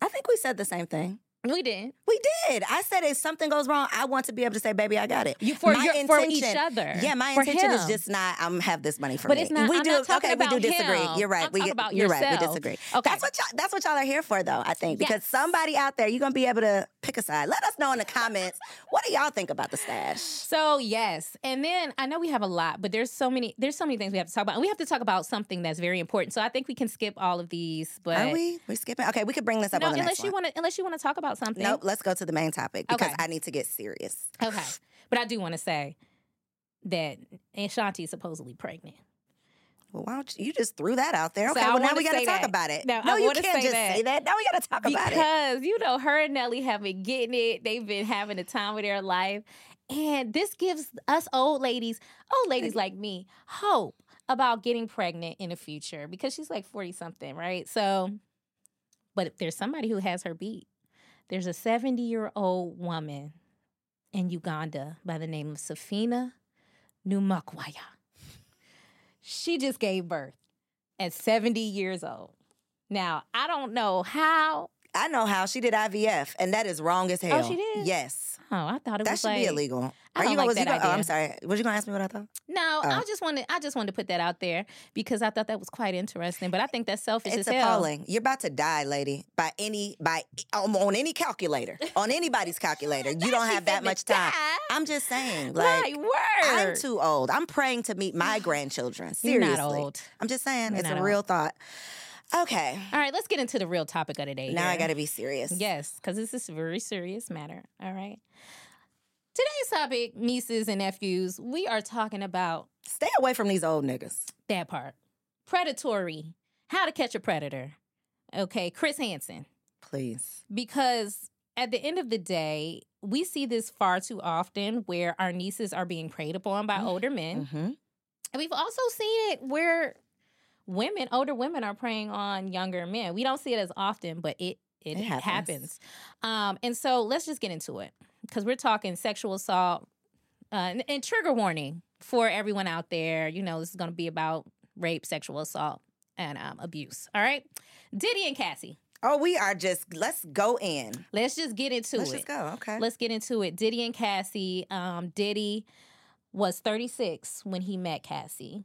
I think we said the same thing. We did. We did. I said if something goes wrong, I want to be able to say, "Baby, I got it." You for your, for each other. Yeah, my For intention is just not. I'm have this money for But me. it's not- We I'm do. not okay, we do disagree. him. You're right. I'm we about you're right. We disagree. Okay. That's what y'all. That's what y'all are here for, though. I think because Yes. somebody out there, you're gonna be able to pick a side. Let us know in the comments. What do y'all think about the stash? So yes, and then I know we have a lot, but there's so many. There's so many things we have to talk about, and we have to talk about something that's very important. So I think we can skip all of these. But Are we? We skipping? Okay, we could bring this up no, on the unless you want to, unless you want to talk about something. Nope. Let's go to the main topic because Okay. I need to get serious. Okay, but I do want to say that Ashanti is supposedly pregnant. Well, why don't you, you just threw that out there? Okay, I well now we got to talk that. about it. No, No, I you can't say just that. say that. Now we got to talk about it. because you know her and Nelly have been getting it. They've been having the time of their life, and this gives us old ladies, old ladies like me, hope about getting pregnant in the future because she's like forty something, right? So, but if there's somebody who has her beat. There's a seventy year old woman in Uganda by the name of Safina Namukwaya. She just gave birth at 70 years old. Now, I don't know how. I know how she did IVF, and that is wrong as hell. Oh, she did? Yes, Oh, I thought it was. that was should like be illegal. I don't you like was that you gonna, Oh, I'm sorry. Was you gonna ask me what I thought? No, Oh. I just wanted I just wanted to put that out there because I thought that was quite interesting. But I think that's selfish It's as hell. appalling. You're about to die, lady. By any by um, on any calculator, on anybody's calculator. You don't have that much time. die. I'm just saying, My like. word. I'm too old. I'm praying to meet my grandchildren. You're Seriously. not old. I'm just saying, You're it's a not real thought. Okay. All right, let's get into the real topic of the day. Now I got to be serious. Yes, because this is a very serious matter. All right. Today's topic, nieces and nephews, we are talking about Stay away from these old niggas. that part. Predatory. How to catch a predator. Okay, Chris Hansen. Please. Because at the end of the day, we see this far too often where our nieces are being preyed upon by older men. hmm And we've also seen it where women, older women, are preying on younger men. We don't see it as often, but it it, It happens. happens. Um, and so let's just get into it because we're talking sexual assault uh, and, and trigger warning for everyone out there. You know, this is going to be about rape, sexual assault, and um, abuse. All right, Diddy and Cassie. Oh, we are just, let's go in. Let's just get into it. let's it. just go. Okay. Let's get into it. Diddy and Cassie. Um, Diddy was 36 when he met Cassie,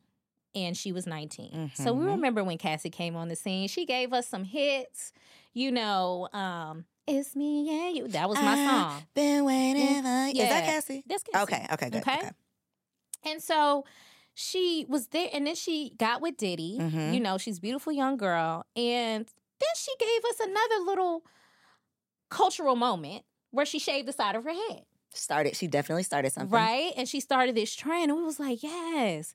and she was 19. So we Mhm. remember when Cassie came on the scene. She gave us some hits. You know, um, "It's Me and You." That was my I song. Been waiting for Is that Cassie? That's Cassie. Okay, okay, good. Okay. Okay. And so she was there, and then she got with Diddy. Mhm. You know, she's a beautiful young girl, and then she gave us another little cultural moment where she shaved the side of her head. Started, she definitely started something. Right? And she started this trend, and we was like, yes.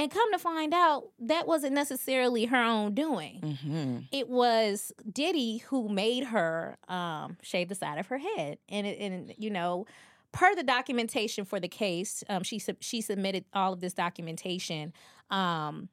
And come to find out, that wasn't necessarily her own doing. Mm-hmm. It was Diddy who made her um, shave the side of her head, and and you know, per the documentation for the case, um, she sub- she submitted all of this documentation. Um,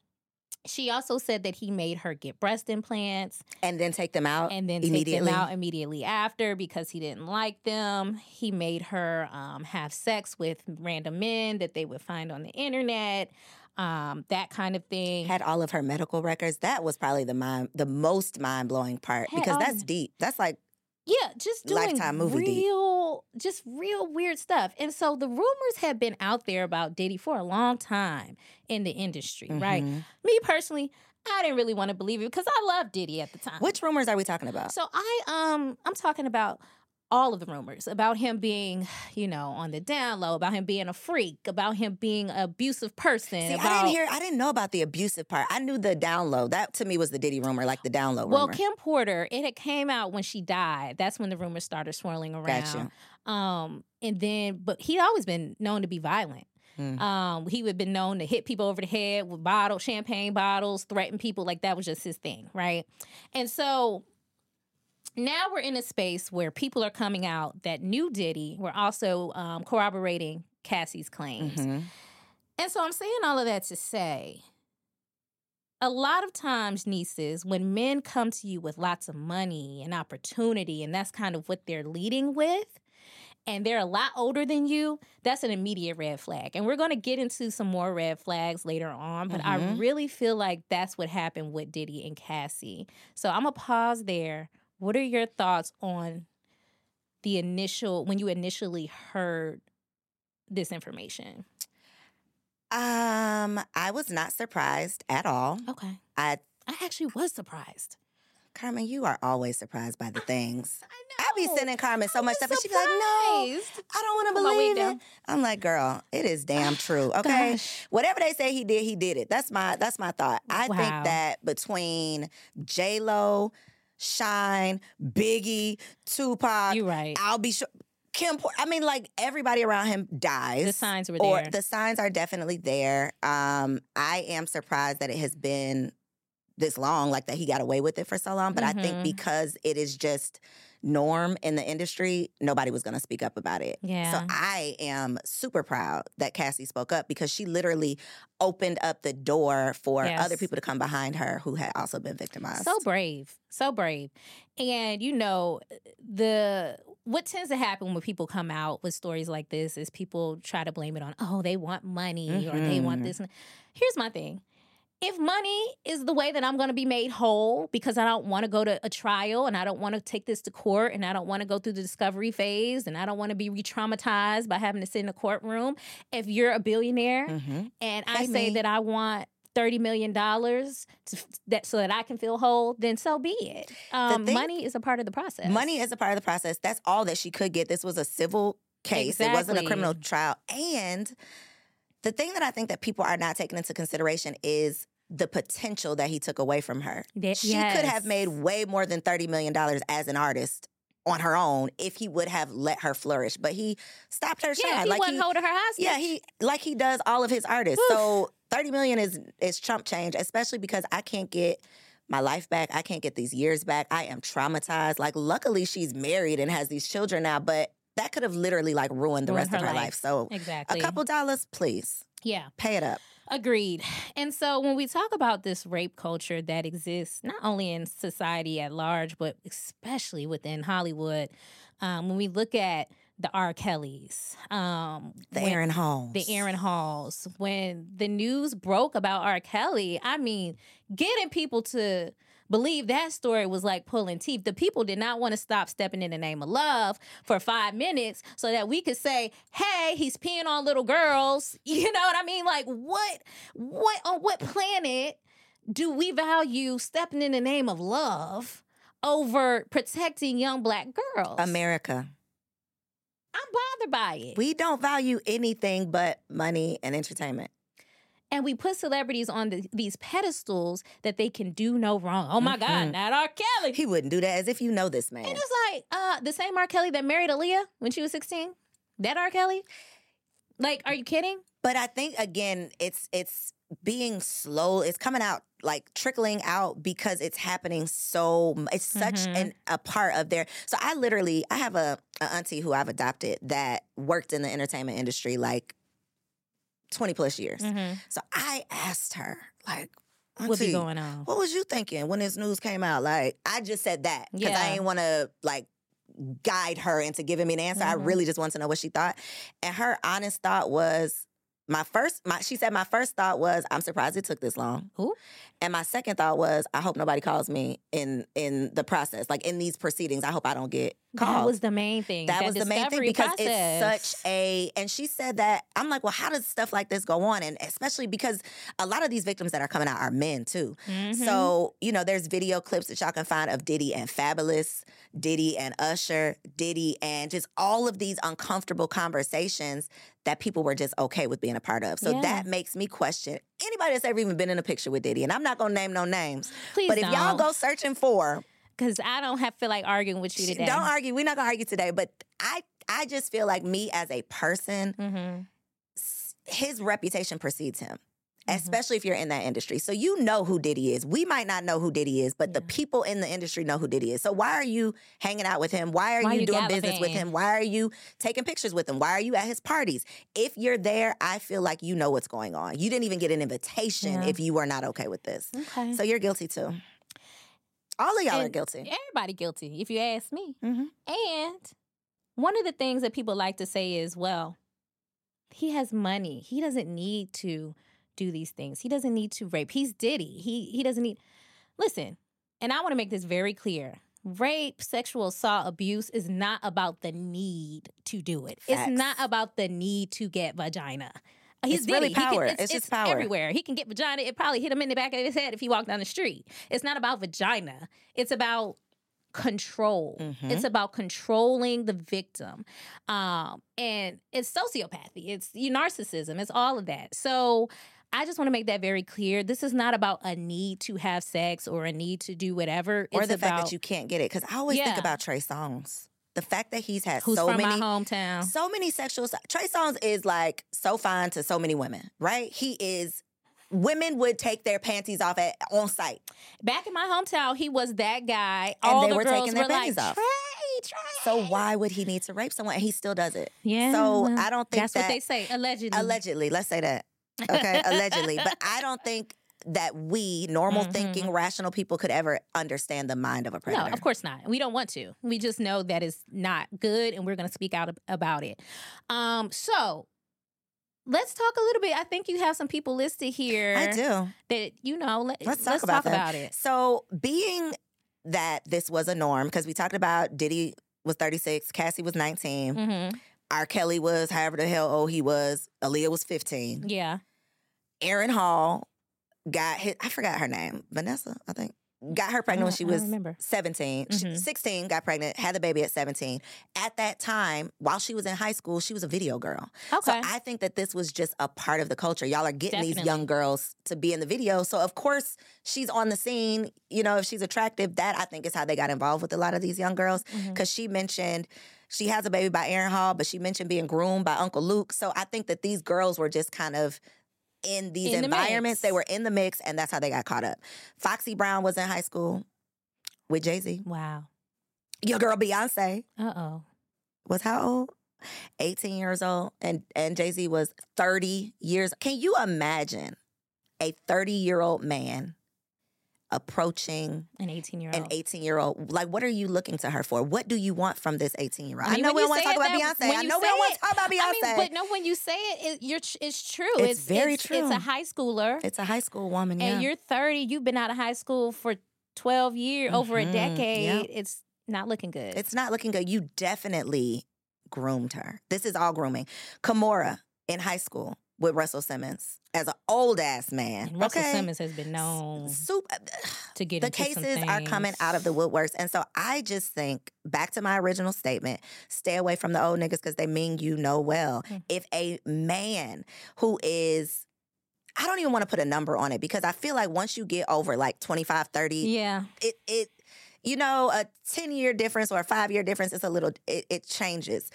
she also said that he made her get breast implants And then take them out and then take immediately. them out immediately after because he didn't like them. He made her um, have sex with random men that they would find on the internet, um, that kind of thing. Had all of her medical records. That was probably the mind, the most mind blowing part Had because all- that's deep. That's like yeah, just doing Lifetime movie deep. real, just real weird stuff. And so the rumors have been out there about Diddy for a long time in the industry, right? mhm. Me personally, I didn't really want to believe it because I loved Diddy at the time. Which rumors are we talking about? So I um I'm talking about all of the rumors about him being, you know, on the down low, about him being a freak, about him being an abusive person. See, about, I didn't hear. I didn't know about the abusive part. I knew the download. That to me was the Diddy rumor, like the download Well, rumor. Kim Porter, it had came out when she died. That's when the rumors started swirling around. Gotcha. Um, and then, but he'd always been known to be violent. Mm. Um, he would have been known to hit people over the head with bottle, champagne bottles, threaten people. Like that was just his thing, right? And so now we're in a space where people are coming out that knew Diddy. We're also um, corroborating Cassie's claims. Mhm. And so I'm saying all of that to say a lot of times, nieces, when men come to you with lots of money and opportunity, and that's kind of what they're leading with, and they're a lot older than you, that's an immediate red flag. And we're going to get into some more red flags later on, but I Mhm. really feel like that's what happened with Diddy and Cassie. So I'm going to pause there. What are your thoughts on the initial, when you initially heard this information? Um, I was not surprised at all. Okay. I I actually was surprised. Carmen, you are always surprised by the things. I I be sending Carmen so much stuff, and she'd be like, "No, I don't want to Put my wig believe it." down. I'm like, "Girl, it is damn true." Okay, Gosh. whatever they say he did, he did it. That's my that's my thought. I Wow. think that between J Lo, Shyne, Biggie, Tupac, You're right. I'll be sure. Kim, I mean, like everybody around him dies. The signs were or there. the signs are definitely there. Um, I am surprised that it has been this long, like that he got away with it for so long. But I Mhm. think because it is just norm in the industry, nobody was going to speak up about it. Yeah. So I am super proud that Cassie spoke up because she literally opened up the door for Yes. other people to come behind her who had also been victimized. So brave, so brave. And you know, the what tends to happen when people come out with stories like this is people try to blame it on, oh, they want money or they want Mhm. this. Here's my thing. If money is the way that I'm going to be made whole because I don't want to go to a trial and I don't want to take this to court and I don't want to go through the discovery phase and I don't want to be re traumatized by having to sit in a courtroom, if you're a billionaire Mhm. and I Hey, say me. that I want thirty million dollars to that so that I can feel whole, then so be it. Um, thing- money is a part of the process. Money is a part of the process. That's all that she could get. This was a civil case. It wasn't a criminal trial. And the thing that I think that people are not taking into consideration is the potential that he took away from her. She could have made way more than $30 million as an artist on her own if he would have let her flourish. But he stopped her. Yeah, he like wasn't he, holding her hostage. yeah, he like he does all of his artists. Oof. So 30 million is is chump change, especially because I can't get my life back. I can't get these years back. I am traumatized. Like luckily she's married and has these children now, but that could have literally like ruined the Ruined rest of her life. life. So exactly. a couple dollars, please. Yeah, Pay it up. agreed. And so when we talk about this rape culture that exists not only in society at large, but especially within Hollywood, um, when we look at the R. Kellys, um, The when- Aaron Halls. the Aaron Halls. When the news broke about R. Kelly, I mean, getting people to believe that story was like pulling teeth. The people did not want to stop stepping in the name of love for five minutes so that we could say, hey, he's peeing on little girls. You know what I mean? Like, what, what, on what planet do we value stepping in the name of love over protecting young black girls? America. I'm bothered by it. We don't value anything but money and entertainment. And we put celebrities on the, these pedestals that they can do no wrong. Oh my God, Mhm. not R. Kelly. He wouldn't do that as if you know this man. and it's like uh, the same R. Kelly that married Aaliyah when she was 16. That R. Kelly? Like, are you kidding? But I think again, it's it's being slow. It's coming out like trickling out because it's happening so. It's such Mhm. an a part of their. So I literally, I have a, a auntie who I've adopted that worked in the entertainment industry like twenty plus years. So I asked her like, What be going on? What was you thinking when this news came out? Like, I just said that because Yeah. I didn't want to like guide her into giving me an answer. I Mhm. really just want to know what she thought. And her honest thought was my first my she said my first thought was I'm surprised it took this long. Ooh. And my second thought was I hope nobody calls me in in the process. Like in these proceedings, I hope I don't get called. That was the main thing. That was the main thing because process. it's such a. And she said that I'm like, well, how does stuff like this go on? And especially because a lot of these victims that are coming out are men too. Mhm. So you know, there's video clips that y'all can find of Diddy and Fabolous, Diddy and Usher, Diddy, and just all of these uncomfortable conversations that people were just okay with being a part of. So Yeah. that makes me question anybody that's ever even been in a picture with Diddy. And I'm not gonna name no names, Please but if y'all go searching for because I don't have feel like arguing with you today. Don't argue. We're not gonna argue today. But I, I just feel like me as a person, hmm his reputation precedes him. Especially if you're in that industry. So you know who Diddy is. We might not know who Diddy is, but the people in the industry know who Diddy is. So why are you hanging out with him? Why are Why you you doing business with him? Why are you taking pictures with him? Why are you at his parties? If you're there, I feel like you know what's going on. You didn't even get an invitation Yeah. if you were not okay with this. Okay. So you're guilty too. All of y'all are guilty. Everybody guilty, if you ask me. Mhm. And one of the things that people like to say is, well, he has money. He doesn't need to do these things. He doesn't need to rape. He's Diddy. He he doesn't need. Listen, and I want to make this very clear. Rape, sexual assault, abuse is not about the need to do it. It's not about the need to get vagina. He's It's really Diddy. He can- power. it's, It's just power. everywhere. He can get vagina. It probably hit him in the back of his head if he walked down the street. It's not about vagina. It's about control. Mhm. It's about controlling the victim. Um, and it's sociopathy. It's you narcissism. It's all of that. So I just want to make that very clear. This is not about a need to have sex or a need to do whatever. Or It's the fact that you can't get it. Because I always think about Trey Songz. The fact that he's had who's so many hometown. so many sexual Trey Songz is like so fine to so many women, right? He is women would take their panties off at on site. Back in my hometown, he was that guy. And All they the were girls taking their were like, panties off. Trey, Trey. So why would he need to rape someone? And he still does it. Yeah. So I don't think that's that what they say. Allegedly. allegedly, let's say that. Okay, allegedly. But I don't think that we, normal Mhm. thinking, rational people could ever understand the mind of a predator. No, of course not. We don't want to. We just know that it's not good, and we're going to speak out about it. Um, so let's talk a little bit. I think you have some people listed here. I do. That you know. Let, Let's talk about that. about it. So, being that this was a norm, because we talked about Diddy was 36, Cassie was 19, hmm R. Kelly was however the hell old he was, Aaliyah was 15. Yeah. Aaron Hall got hit, I forgot her name, Vanessa, I think, got her pregnant when she was remember. 17. She- Mhm. 16, got pregnant, had the baby at 17. At that time, while she was in high school, she was a video girl. Okay. So I think that this was just a part of the culture. Y'all are getting these young girls to be in the video. So of course she's on the scene. You know, if she's attractive, that I think is how they got involved with a lot of these young girls. Because she mentioned she has a baby by Aaron Hall, but she mentioned being groomed by Uncle Luke. So I think that these girls were just kind of in these In the environments. They were in the mix, and that's how they got caught up. Foxy Brown was in high school with Jay Z. wow. Your girl Beyonce Uh oh. was how old? 18 years old. And and Jay-Z was 30 years. Can you imagine a 30-year-old man approaching An eighteen-year-old. an 18-year-old? Like, what are you looking to her for? What do you want from this 18-year-old? I, mean, know when we don't want to talk about Beyonce. I know we don't want to talk about Beyonce. I mean, but no, when you say it, it you're, it's true. It's very it's, It's a high schooler, it's a high school woman, yeah. and you're 30. You've been out of high school for 12 years, over a Mhm, decade. It's not looking good. It's not looking good. You definitely groomed her. This is all grooming. Kimora in high school with Russell Simmons as an old ass man. And Russell okay? Simmons has been known Soup, to get the into some cases are coming out of the woodworks. And so I just think, back to my original statement, stay away from the old niggas because they mean you know well. Mm. If a man who is, I don't even want to put a number on it because I feel like once you get over like 25, 30, Yeah. it, it, you know, a 10 year difference or a five year difference is a little, it, it changes.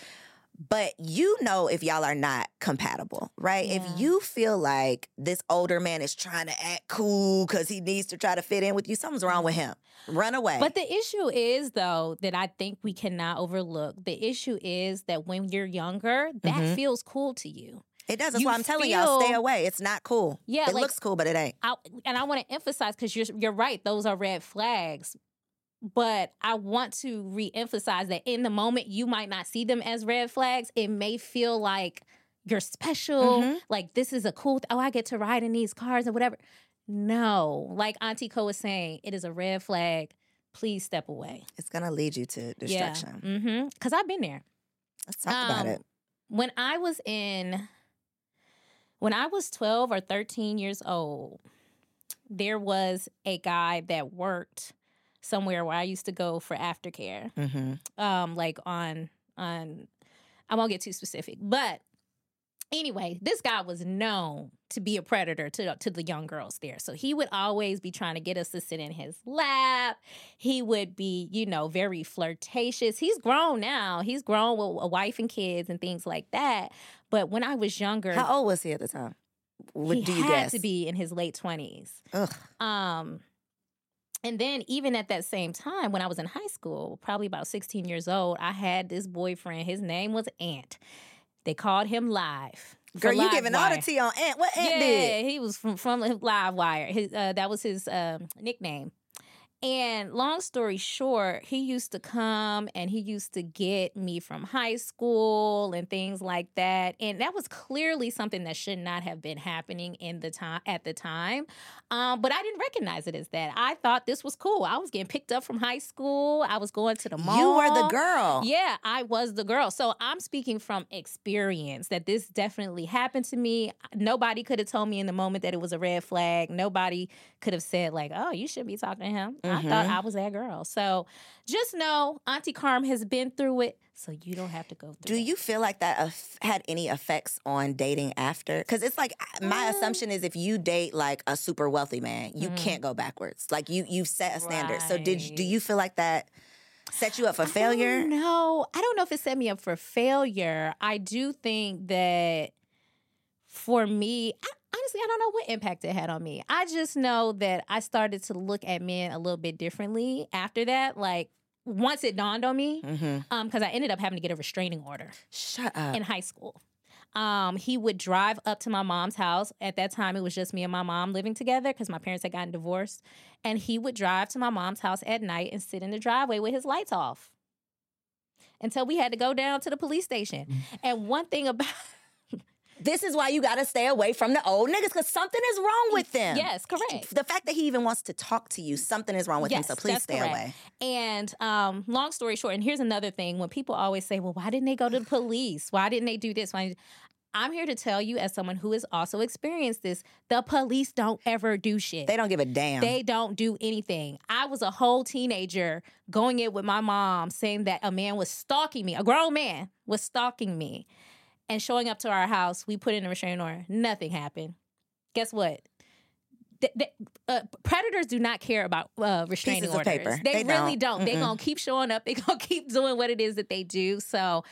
But you know if y'all are not compatible, right? Yeah. If you feel like this older man is trying to act cool because he needs to try to fit in with you, something's wrong with him. Run away. But the issue is, though, that I think we cannot overlook. The issue is that when you're younger, that Mhm. feels cool to you. it does. That's you why I'm telling y'all, stay away. It's not cool. Yeah, it like- looks cool, but it ain't. I, and I want to emphasize because you're you're right; those are red flags. But I want to re-emphasize that in the moment you might not see them as red flags. It may feel like you're special, Mhm. like this is a cool. Th- oh, I get to ride in these cars or whatever. No, like Auntie Koe was saying, it is a red flag. Please step away. It's gonna lead you to destruction. Yeah. Mm-hmm. Because I've been there. Let's talk about Um, it. When I was in, when I was 12 or 13 years old, there was a guy that worked somewhere where I used to go for aftercare. Mm-hmm. Um, like on on I won't get too specific, but anyway, this guy was known to be a predator to to the young girls there. So he would always be trying to get us to sit in his lap. He would be, you know, very flirtatious. He's grown now. He's grown with a wife and kids and things like that. But when I was younger, How old was he at the time? What he do you had guess? to be in his late twenties. Ugh. Um, and then even at that same time, when I was in high school, probably about 16 years old, I had this boyfriend. His name was Ant. They called him Live. Girl, you giving all the tea on Ant. What Ant yeah, did? Yeah, he was from from Live Wire. His uh, that was his um nickname. And long story short, he used to come and he used to get me from high school and things like that. And that was clearly something that should not have been happening in the time at the time. Um, but I didn't recognize it as that. I thought this was cool. I was getting picked up from high school. I was going to the mall. You were the girl. Yeah, I was the girl. So I'm speaking from experience that this definitely happened to me. Nobody could have told me in the moment that it was a red flag. Nobody could have said, like, oh, you shouldn't be talking to him. I thought. I was that girl. So just know Auntie Carm has been through it, so you don't have to go through Do it. you feel like that aff- had any effects on dating after? Because it's like my Um, assumption is if you date like a super wealthy man, you Mhm. can't go backwards. Like you, you've set a standard. So did do you feel like that set you up for failure? No, I don't know if it set me up for failure. I do think that for me, I, honestly, I don't know what impact it had on me. I just know that I started to look at men a little bit differently after that. Like once it dawned on me, Mm-hmm. um, because I ended up having to get a restraining order Shut up. in high school. Um, he would drive up to my mom's house. At that time, it was just me and my mom living together because my parents had gotten divorced. And he would drive to my mom's house at night and sit in the driveway with his lights off until we had to go down to the police station. And one thing about this is why you got to stay away from the old niggas because something is wrong with them. yes, correct. The fact that he even wants to talk to you, something is wrong with him. So please stay correct. away. And um, long story short, and here's another thing: when people always say, "Well, why didn't they go to the police? Why didn't they do this?" Why? I'm here to tell you, as someone who has also experienced this, the police don't ever do shit. They don't give a damn. They don't do anything. I was a whole teenager going in with my mom saying that a man was stalking me, a grown man was stalking me, and showing up to our house. We put in a restraining order. Nothing happened. Guess what? Th- th- uh, predators do not care about uh, restraining Pieces orders. They, They really don't. don't. They're gonna keep showing up. They're gonna keep doing what it is that they do. So,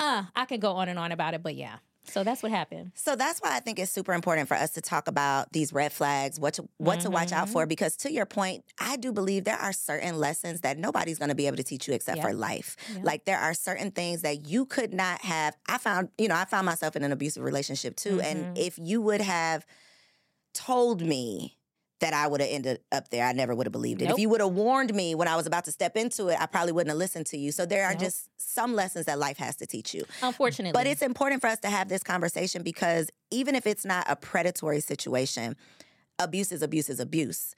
uh, I can go on and on about it, but yeah. So that's what happened. So that's why I think it's super important for us to talk about these red flags, what to what to watch out Mm-hmm. for. Because to your point, I do believe there are certain lessons that nobody's going to be able to teach you except Yeah. for life. Yeah. Like there are certain things that you could not have. I found, you know, I found myself in an abusive relationship too, and Mhm. if you would have told me. That I would have ended up there. I never would have believed it. If you would have warned me when I was about to step into it, I probably wouldn't have listened to you. So there are Nope. just some lessons that life has to teach you. Unfortunately, But it's important for us to have this conversation because even if it's not a predatory situation, abuse is abuse is abuse.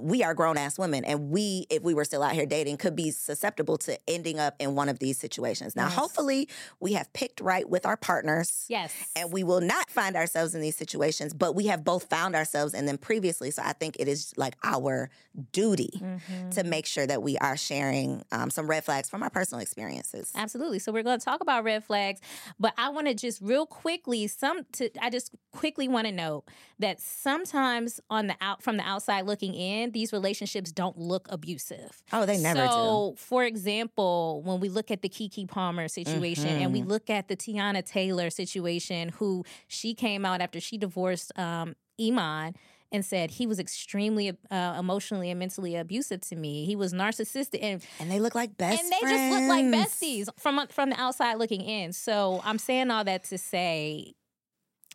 We are grown ass women, and we, if we were still out here dating, could be susceptible to ending up in one of these situations. Now, Yes. hopefully, we have picked right with our partners. yes, And we will not find ourselves in these situations, but we have both found ourselves in them previously. So I think it is like our duty Mhm. to make sure that we are sharing um, some red flags from our personal experiences. Absolutely. So we're going to talk about red flags, but I want to just real quickly some to I just quickly want to note that sometimes on the out from the outside looking in, these relationships don't look abusive. Oh, they never do. so, for example, when we look at the Keke Palmer situation and we Mhm. look at the Teyana Taylor situation, who she came out after she divorced um, Iman and said he was extremely uh, emotionally and mentally abusive to me. He was narcissistic and And they look like best and they just look like friends. besties from from the outside looking in. So I'm saying all that to say,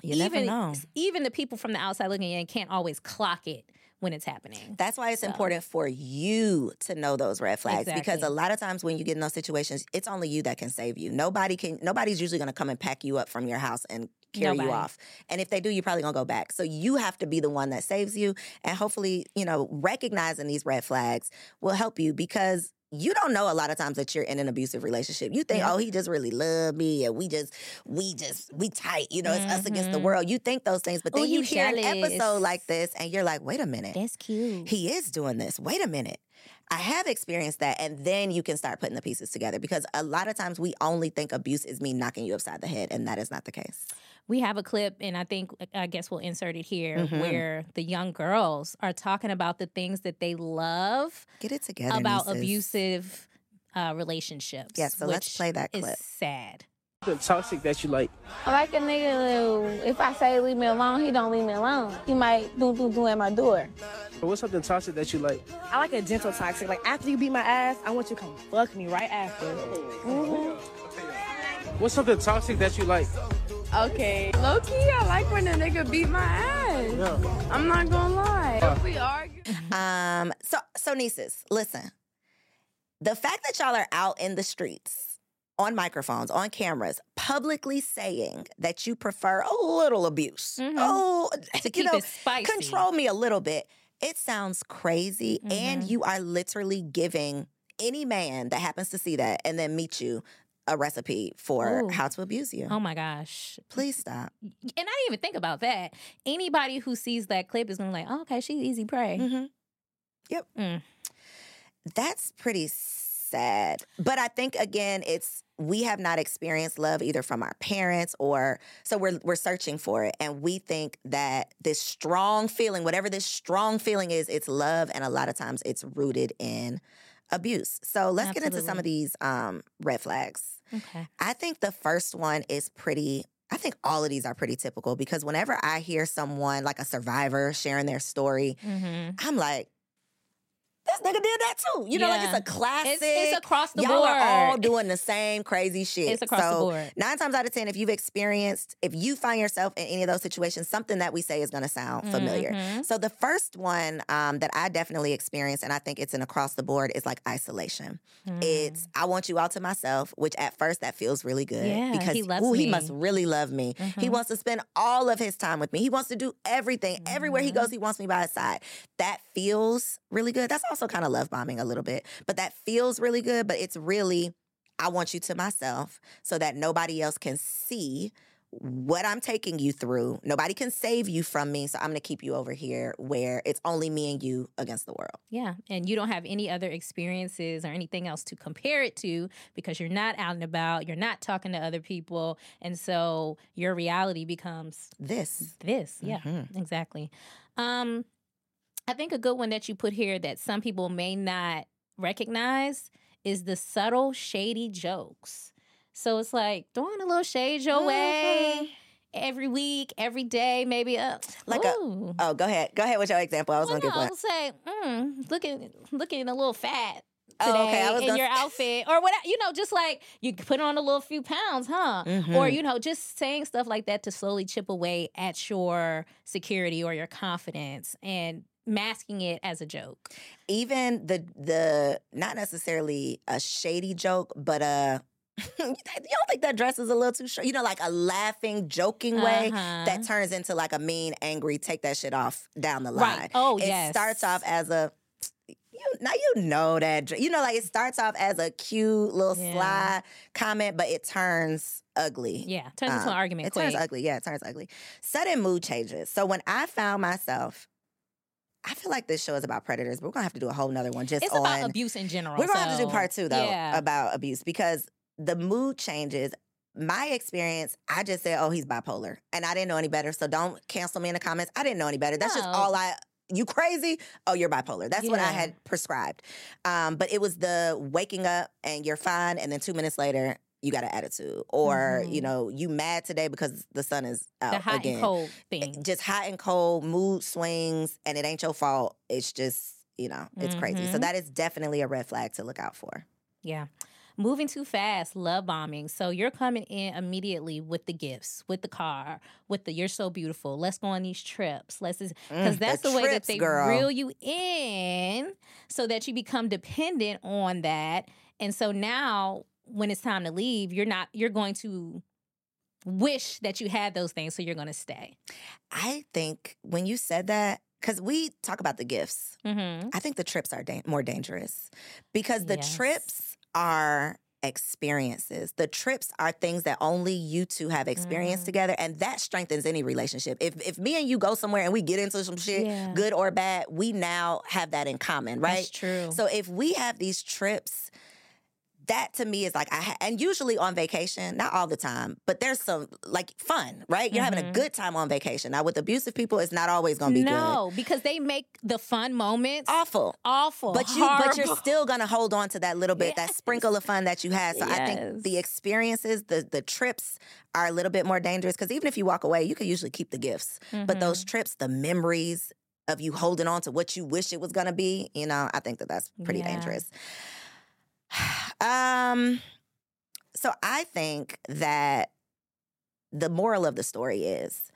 You even never know. even the people from the outside looking in can't always clock it when it's happening. That's why it's So- important for you to know those red flags because a lot of times when you get in those situations, it's only you that can save you. Nobody can. Nobody's usually going to come and pack you up from your house and carry you off. And if they do, you're probably going to go back. So you have to be the one that saves you. And hopefully, you know, recognizing these red flags will help you because you don't know a lot of times that you're in an abusive relationship. You think, Yeah. oh, he just really loved me, and we just, we just, we tight. You know, it's us against the Mhm. world. You think those things, but Oh, then you you hear an episode like this, and you're like, wait a minute, That's cute. he is doing this. Wait a minute. I have experienced that. And then you can start putting the pieces together because a lot of times we only think abuse is me knocking you upside the head, and that is not the case. we have a clip, and I think I guess we'll insert it here, Mhm. where the young girls are talking about the things that they love Get it together. about nieces. abusive uh, relationships. Yes, so let's play that clip. Is sad. The toxic that you like. I like a nigga who, if I say leave me alone, he don't leave me alone. He might do do do at my door. What's something toxic that you like? I like a gentle toxic. Like after you beat my ass, I want you to come fuck me right after. What's something toxic that you like? Okay. Low key, I like when a nigga beat my ass. Yeah. I'm not gonna lie. If we argue. Um, so so nieces, listen. The fact that y'all are out in the streets, on microphones, on cameras, publicly saying that you prefer a little abuse. Mhm. Oh, To you keep know, it spicy. control me a little bit. It sounds crazy, and Mhm. you are literally giving any man that happens to see that and then meet you a recipe for Ooh. how to abuse you. Oh my gosh. Please stop. And I didn't even think about that. Anybody who sees that clip is gonna be like, oh, okay, she's easy prey. Mhm. Yep. Mm. That's pretty sad. But I think again, it's we have not experienced love either from our parents or so we're we're searching for it and we think that this strong feeling, whatever this strong feeling is, it's love and a lot of times it's rooted in abuse. So let's get into some of these um red flags. Okay. I think the first one is pretty. I think all of these are pretty typical because whenever I hear someone like a survivor sharing their story, Mm-hmm. I'm like, this nigga did that too. You know, like it's a classic. It's, it's across the Y'all board. are all doing the same crazy shit. It's across the so board. nine times out of ten, if you've experienced, if you find yourself in any of those situations, something that we say is going to sound familiar. Mhm. So the first one um, that I definitely experienced, and I think it's an across the board, is like isolation. Mm. It's I want you all to myself, which at first that feels really good Yeah, because he loves ooh, he must really love me. He Mhm. wants to spend all of his time with me. He wants to do everything. Everywhere he Mhm. goes, he wants me by his side. That feels really good. That's also kind of love bombing a little bit, but that feels really good. But it's really I want you to myself so that nobody else can see what I'm taking you through. Nobody can save you from me. So I'm going to keep you over here where it's only me and you against the world. Yeah, and you don't have any other experiences or anything else to compare it to because you're not out and about, you're not talking to other people, and so your reality becomes This. this. Yeah, Mhm. exactly. Um, I think a good one that you put here that some people may not recognize is the subtle, shady jokes. So it's like throwing a little shade your way every week, every day, maybe uh, Like a- Oh, go ahead. Go ahead with your example. I was Well, to no, give one. say, mm, looking, looking a little fat today Oh, okay. In gonna your outfit, or what? You know, just like you put on a little few pounds, huh? Or Mhm. you know, just saying stuff like that to slowly chip away at your security or your confidence and masking it as a joke. even the the not necessarily a shady joke, but a you don't think that dress is a little too short? You know, like a laughing, joking way Uh-huh. that turns into like a mean, angry, take that shit off down the line. Right. Oh, it yes. starts off as a you now you know that you know like it starts off as a cute little Yeah. sly comment, but it turns ugly. Yeah, turns into Um, an argument. It quick. turns ugly. Yeah, it turns ugly. Sudden mood changes. So when I found myself, I feel like this show is about predators, but we're gonna have to do a whole nother one just It's on. about abuse in general. we're gonna have to do part two though Yeah. about abuse because the mood changes. My experience, I just said, "Oh, he's bipolar," and I didn't know any better. So don't cancel me in the comments. I didn't know any better. That's just all I. You crazy? Oh, you're bipolar. That's what I had prescribed. Um, but it was the waking up and you're fine, and then two minutes later you got an attitude, or you Mhm. know you mad today because the sun is out the hot again. and cold It- thing. Just hot and cold mood swings, and it ain't your fault. It's just you know it's crazy. So Mhm. that is definitely a red flag to look out for. Yeah. Moving too fast, love bombing. So you're coming in immediately with the gifts, with the car, with the you're so beautiful. Let's go on these trips. Let's because Mm, that's the, way that they girl. reel you in so that you become dependent on that. And so now when it's time to leave, you're not you're going to wish that you had those things so you're going to stay. I think when you said that, because we talk about the gifts, Mhm. I think the trips are da- more dangerous because the Yes. trips are experiences. The trips are things that only you two have experienced Mhm. together, and that strengthens any relationship. If if me and you go somewhere and we get into some shit, Yeah. good or bad, we now have that in common, right? That's true. So if we have these trips, that to me is like I ha- and usually on vacation, not all the time, but there's some like fun, right? You're having a Mhm. good time on vacation. Now with abusive people, it's not always gonna be no, because they make the fun moments. Awful. awful. But you but you're still gonna hold on to that little bit, that sprinkle of fun that you had. So I think the experiences, the the trips are a little bit more dangerous because even if you walk away, you can usually keep the gifts. But Mhm. those trips, the memories of you holding on to what you wish it was gonna be, you know, I think that that's pretty Yeah. dangerous. Um, so I think that the moral of the story is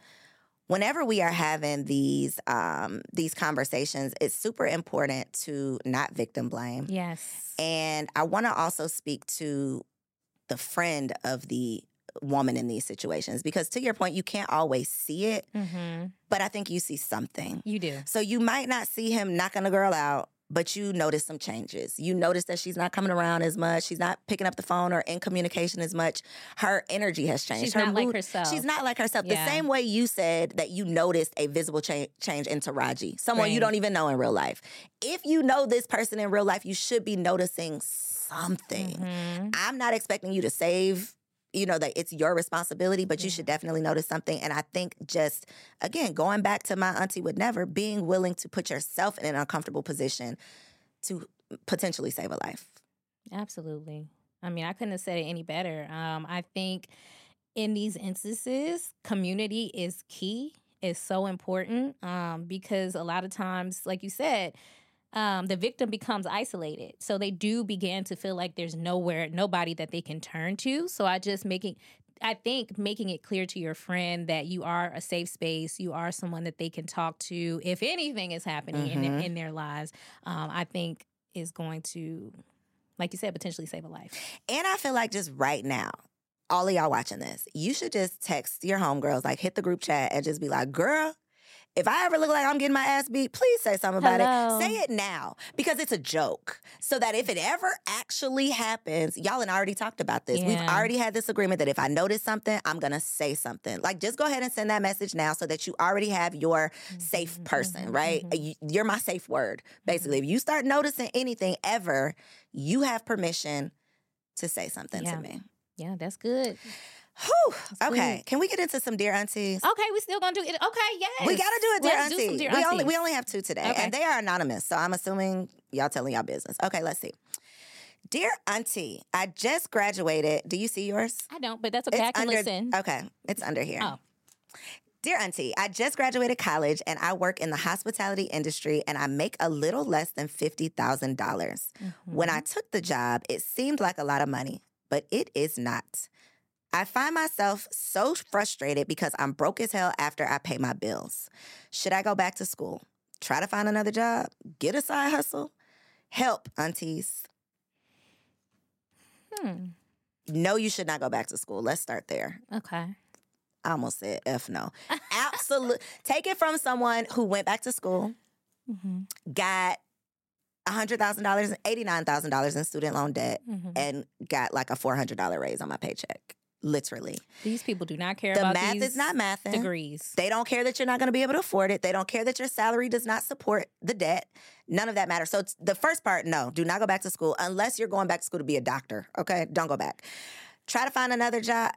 whenever we are having these um, these conversations, it's super important to not victim blame. yes. And I want to also speak to the friend of the woman in these situations because to your point, you can't always see it, hmm but I think you see something. You do. So you might not see him knocking a girl out, but you notice some changes. You notice that she's not coming around as much. She's not picking up the phone or in communication as much. Her energy has changed. She's Her not like mood- herself. She's not like herself. Yeah. The same way you said that you noticed a visible cha- change in Taraji, someone you don't even know in real life. If you know this person in real life, you should be noticing something. Mhm. I'm not expecting you to save, you know, that it's your responsibility, but you should definitely notice something. And I think just, again, going back to my auntie would never, being willing to put yourself in an uncomfortable position to potentially save a life. Absolutely. I mean, I couldn't have said it any better. Um, I think in these instances, community is key. Is so important um, because a lot of times, like you said, um, the victim becomes isolated. So they do begin to feel like there's nowhere, nobody that they can turn to. So I just making, I think making it clear to your friend that you are a safe space, you are someone that they can talk to if anything is happening in, Mhm. their, in their lives. Um, I think is going to, like you said, potentially save a life. And I feel like just right now, all of y'all watching this, you should just text your homegirls, like hit the group chat and just be like, girl, if I ever look like I'm getting my ass beat, please say something about Hello. it. Say it now because it's a joke. So that if it ever actually happens, y'all and I already talked about this. We've already had this agreement that if I notice something, I'm going to say something. Like just go ahead and send that message now so that you already have your safe person, mhm, right? mhm. You- You're my safe word. Basically, if you start noticing anything ever, you have permission to say something Yeah. to me. Yeah, that's good. Whew. Okay, can we get into some dear aunties? Okay, we still gonna do it. Okay, yes. We gotta do it, dear Let's do auntie. some dear we only we only have two today, Okay. and they are anonymous. So I'm assuming y'all telling y'all business. Okay, let's see. Dear auntie, I just graduated. Do you see yours? I don't, but that's okay. I can under, listen. Okay, it's under here. Oh. Dear Auntie, I just graduated college and I work in the hospitality industry and I make a little less than 50,000. dollars When Mm-hmm. I took the job, it seemed like a lot of money, but it is not. I find myself so frustrated because I'm broke as hell after I pay my bills. Should I go back to school? Try to find another job? Get a side hustle? Help, aunties. Hmm. No, you should not go back to school. Let's start there. Okay. I almost said F no. Absolutely. Take it from someone who went back to school, hmm got $100,000, and $89,000 in student loan debt, hmm and got like a $400 raise on my paycheck. Literally. These people do not care The about math is not mathing. degrees. They don't care that you're not going to be able to afford it. They don't care that your salary does not support the debt. None of that matters. So the first part, no, do not go back to school unless you're going back to school to be a doctor. Okay, don't go back. Try to find another job.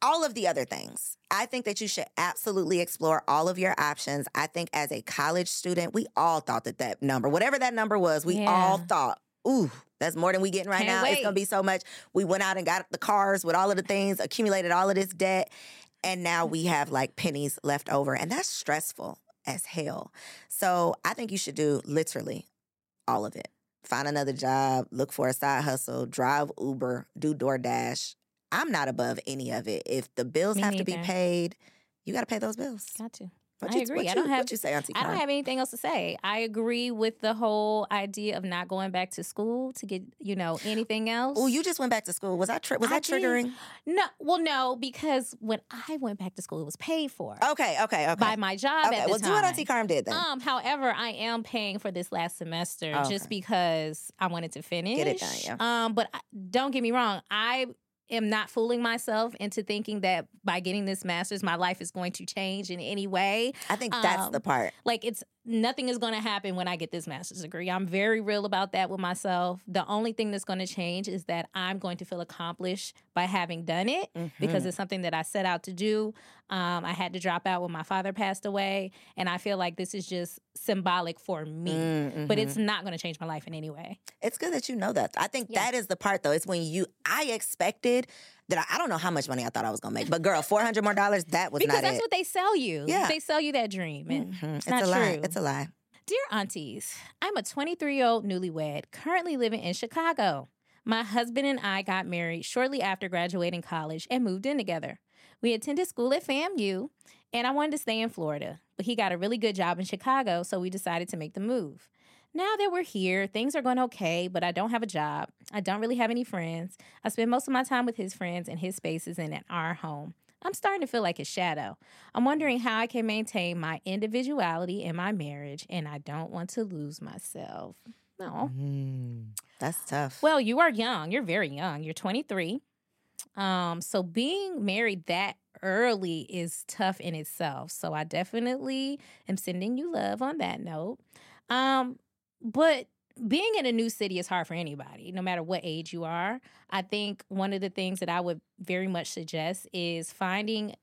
All of the other things. I think that you should absolutely explore all of your options. I think as a college student, we all thought that that number, whatever that number was, we all thought, ooh, that's more than we getting right Can't now. It's gonna be so much. We went out and got the cars with all of the things, accumulated all of this debt, and now we have like pennies left over, and that's stressful as hell. So I think you should do literally all of it. Find another job, look for a side hustle, drive Uber, do DoorDash. I'm not above any of it. If the bills Me have to be paid, you got to pay those bills. Got to. What I you, agree. What I don't have- What you say, Auntie? I don't have anything else to say. I agree with the whole idea of not going back to school to get, you know, anything else. Oh, you just went back to school. Was that tri- was I that did. triggering? No, well, no, because when I went back to school, it was paid for Okay, okay, okay. by my job okay, at the well, time. do what Auntie Carm did then. Um, however, I am paying for this last semester Okay. just because I wanted to finish. Get it done, yeah. Um, but I, don't get me wrong, I am not fooling myself into thinking that by getting this master's, my life is going to change in any way. I think that's um, the part. Like it's nothing is going to happen when I get this master's degree. I'm very real about that with myself. The only thing that's going to change is that I'm going to feel accomplished by having done it because Mhm. it's something that I set out to do. Um, I had to drop out when my father passed away, and I feel like this is just symbolic for me. Mm, But it's not going to change my life in any way. It's good that you know that. I think Yeah. that is the part though. It's when you I expected that I, I don't know how much money I thought I was gonna make, but girl, four hundred more dollars that was because that's it. what they sell you. Yeah. They sell you that dream. And Mhm. it's, not a lie. true. It's a lie. Dear aunties, I'm a 23 year old newlywed currently living in Chicago. My husband and I got married shortly after graduating college and moved in together. We attended school at FAMU, and I wanted to stay in Florida, but he got a really good job in Chicago, so we decided to make the move. Now that we're here, things are going okay, but I don't have a job. I don't really have any friends. I spend most of my time with his friends in his spaces and at our home. I'm starting to feel like his shadow. I'm wondering how I can maintain my individuality in my marriage, and I don't want to lose myself. No. Mm, that's tough. Well, you are young. You're very young. You're 23. Um, so being married that early is tough in itself. So I definitely am sending you love on that note. Um, but being in a new city is hard for anybody, no matter what age you are. I think one of the things that I would very much suggest is finding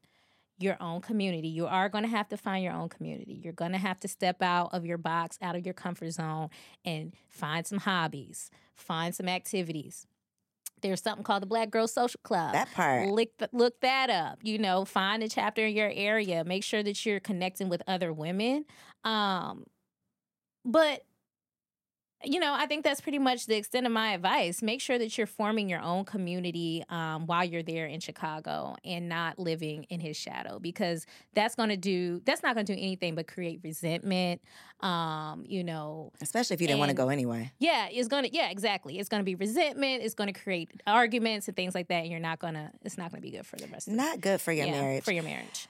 your own community. You are going to have to find your own community. You're going to have to step out of your box, out of your comfort zone, and find some hobbies, find some activities. There's something called the Black Girl Social Club. that part. Look, look that up. You know, find a chapter in your area. Make sure that you're connecting with other women. Um, but you know, I think that's pretty much the extent of my advice. Make sure that you're forming your own community um, while you're there in Chicago and not living in his shadow because that's going to do that's not going to do anything but create resentment. Um, you know, Especially if you didn't want to go anyway. yeah, it's gonna. Yeah, exactly. It's gonna be resentment. It's gonna create arguments and things like that. And you're not gonna. It's not gonna be good for the rest. of Not good for your yeah, marriage. For your marriage.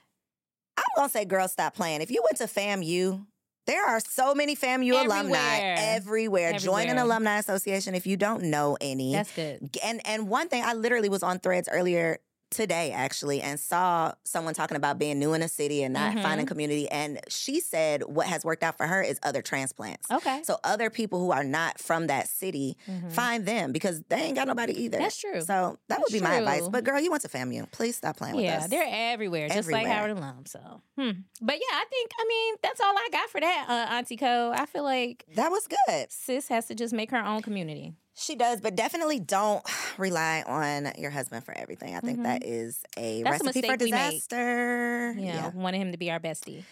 I'm gonna say, girls, stop playing. If you went to FAMU, there are so many FAMU alumni Everywhere. everywhere. Join an alumni association if you don't know any. That's good. and and one thing I literally was on threads earlier today actually and saw someone talking about being new in a city and not Mhm. finding community and she said what has worked out for her is other transplants. Okay. So other people who are not from that city Mhm. find them because they ain't got nobody either. That's true. So that would That's be my advice. But girl, you went to FAMU. Please stop playing with us. Yeah, they're everywhere, just like Everywhere. Howard Alum. So, hmm. but yeah, I think I mean that's all I got for that, uh, Auntie Koe. I feel like that was good. sis has to just make her own community. She does, but definitely don't rely on your husband for everything. I think Mhm. that is a That's a recipe for we make. disaster. You know, wanting him to be our bestie.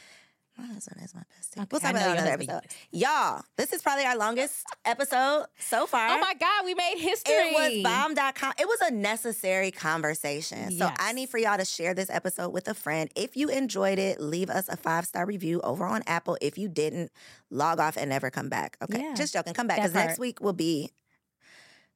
My husband is my bestie. Okay, we'll talk about that another episode. Y'all, this is probably our longest episode so far. Oh my God, we made history. It was bomb.com. It was a necessary conversation. So I need for y'all to share this episode with a friend. If you enjoyed it, leave us a five star review over on Apple. If you didn't, log off and never come back. Okay. Yeah. Just joking. Come back because next week will be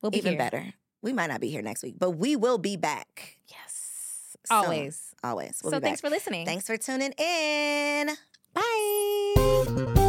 We'll be even here. better. We might not be here next week, but we will be back. Yes, soon. always. Always. We'll so thanks for listening. Thanks for tuning in. Bye.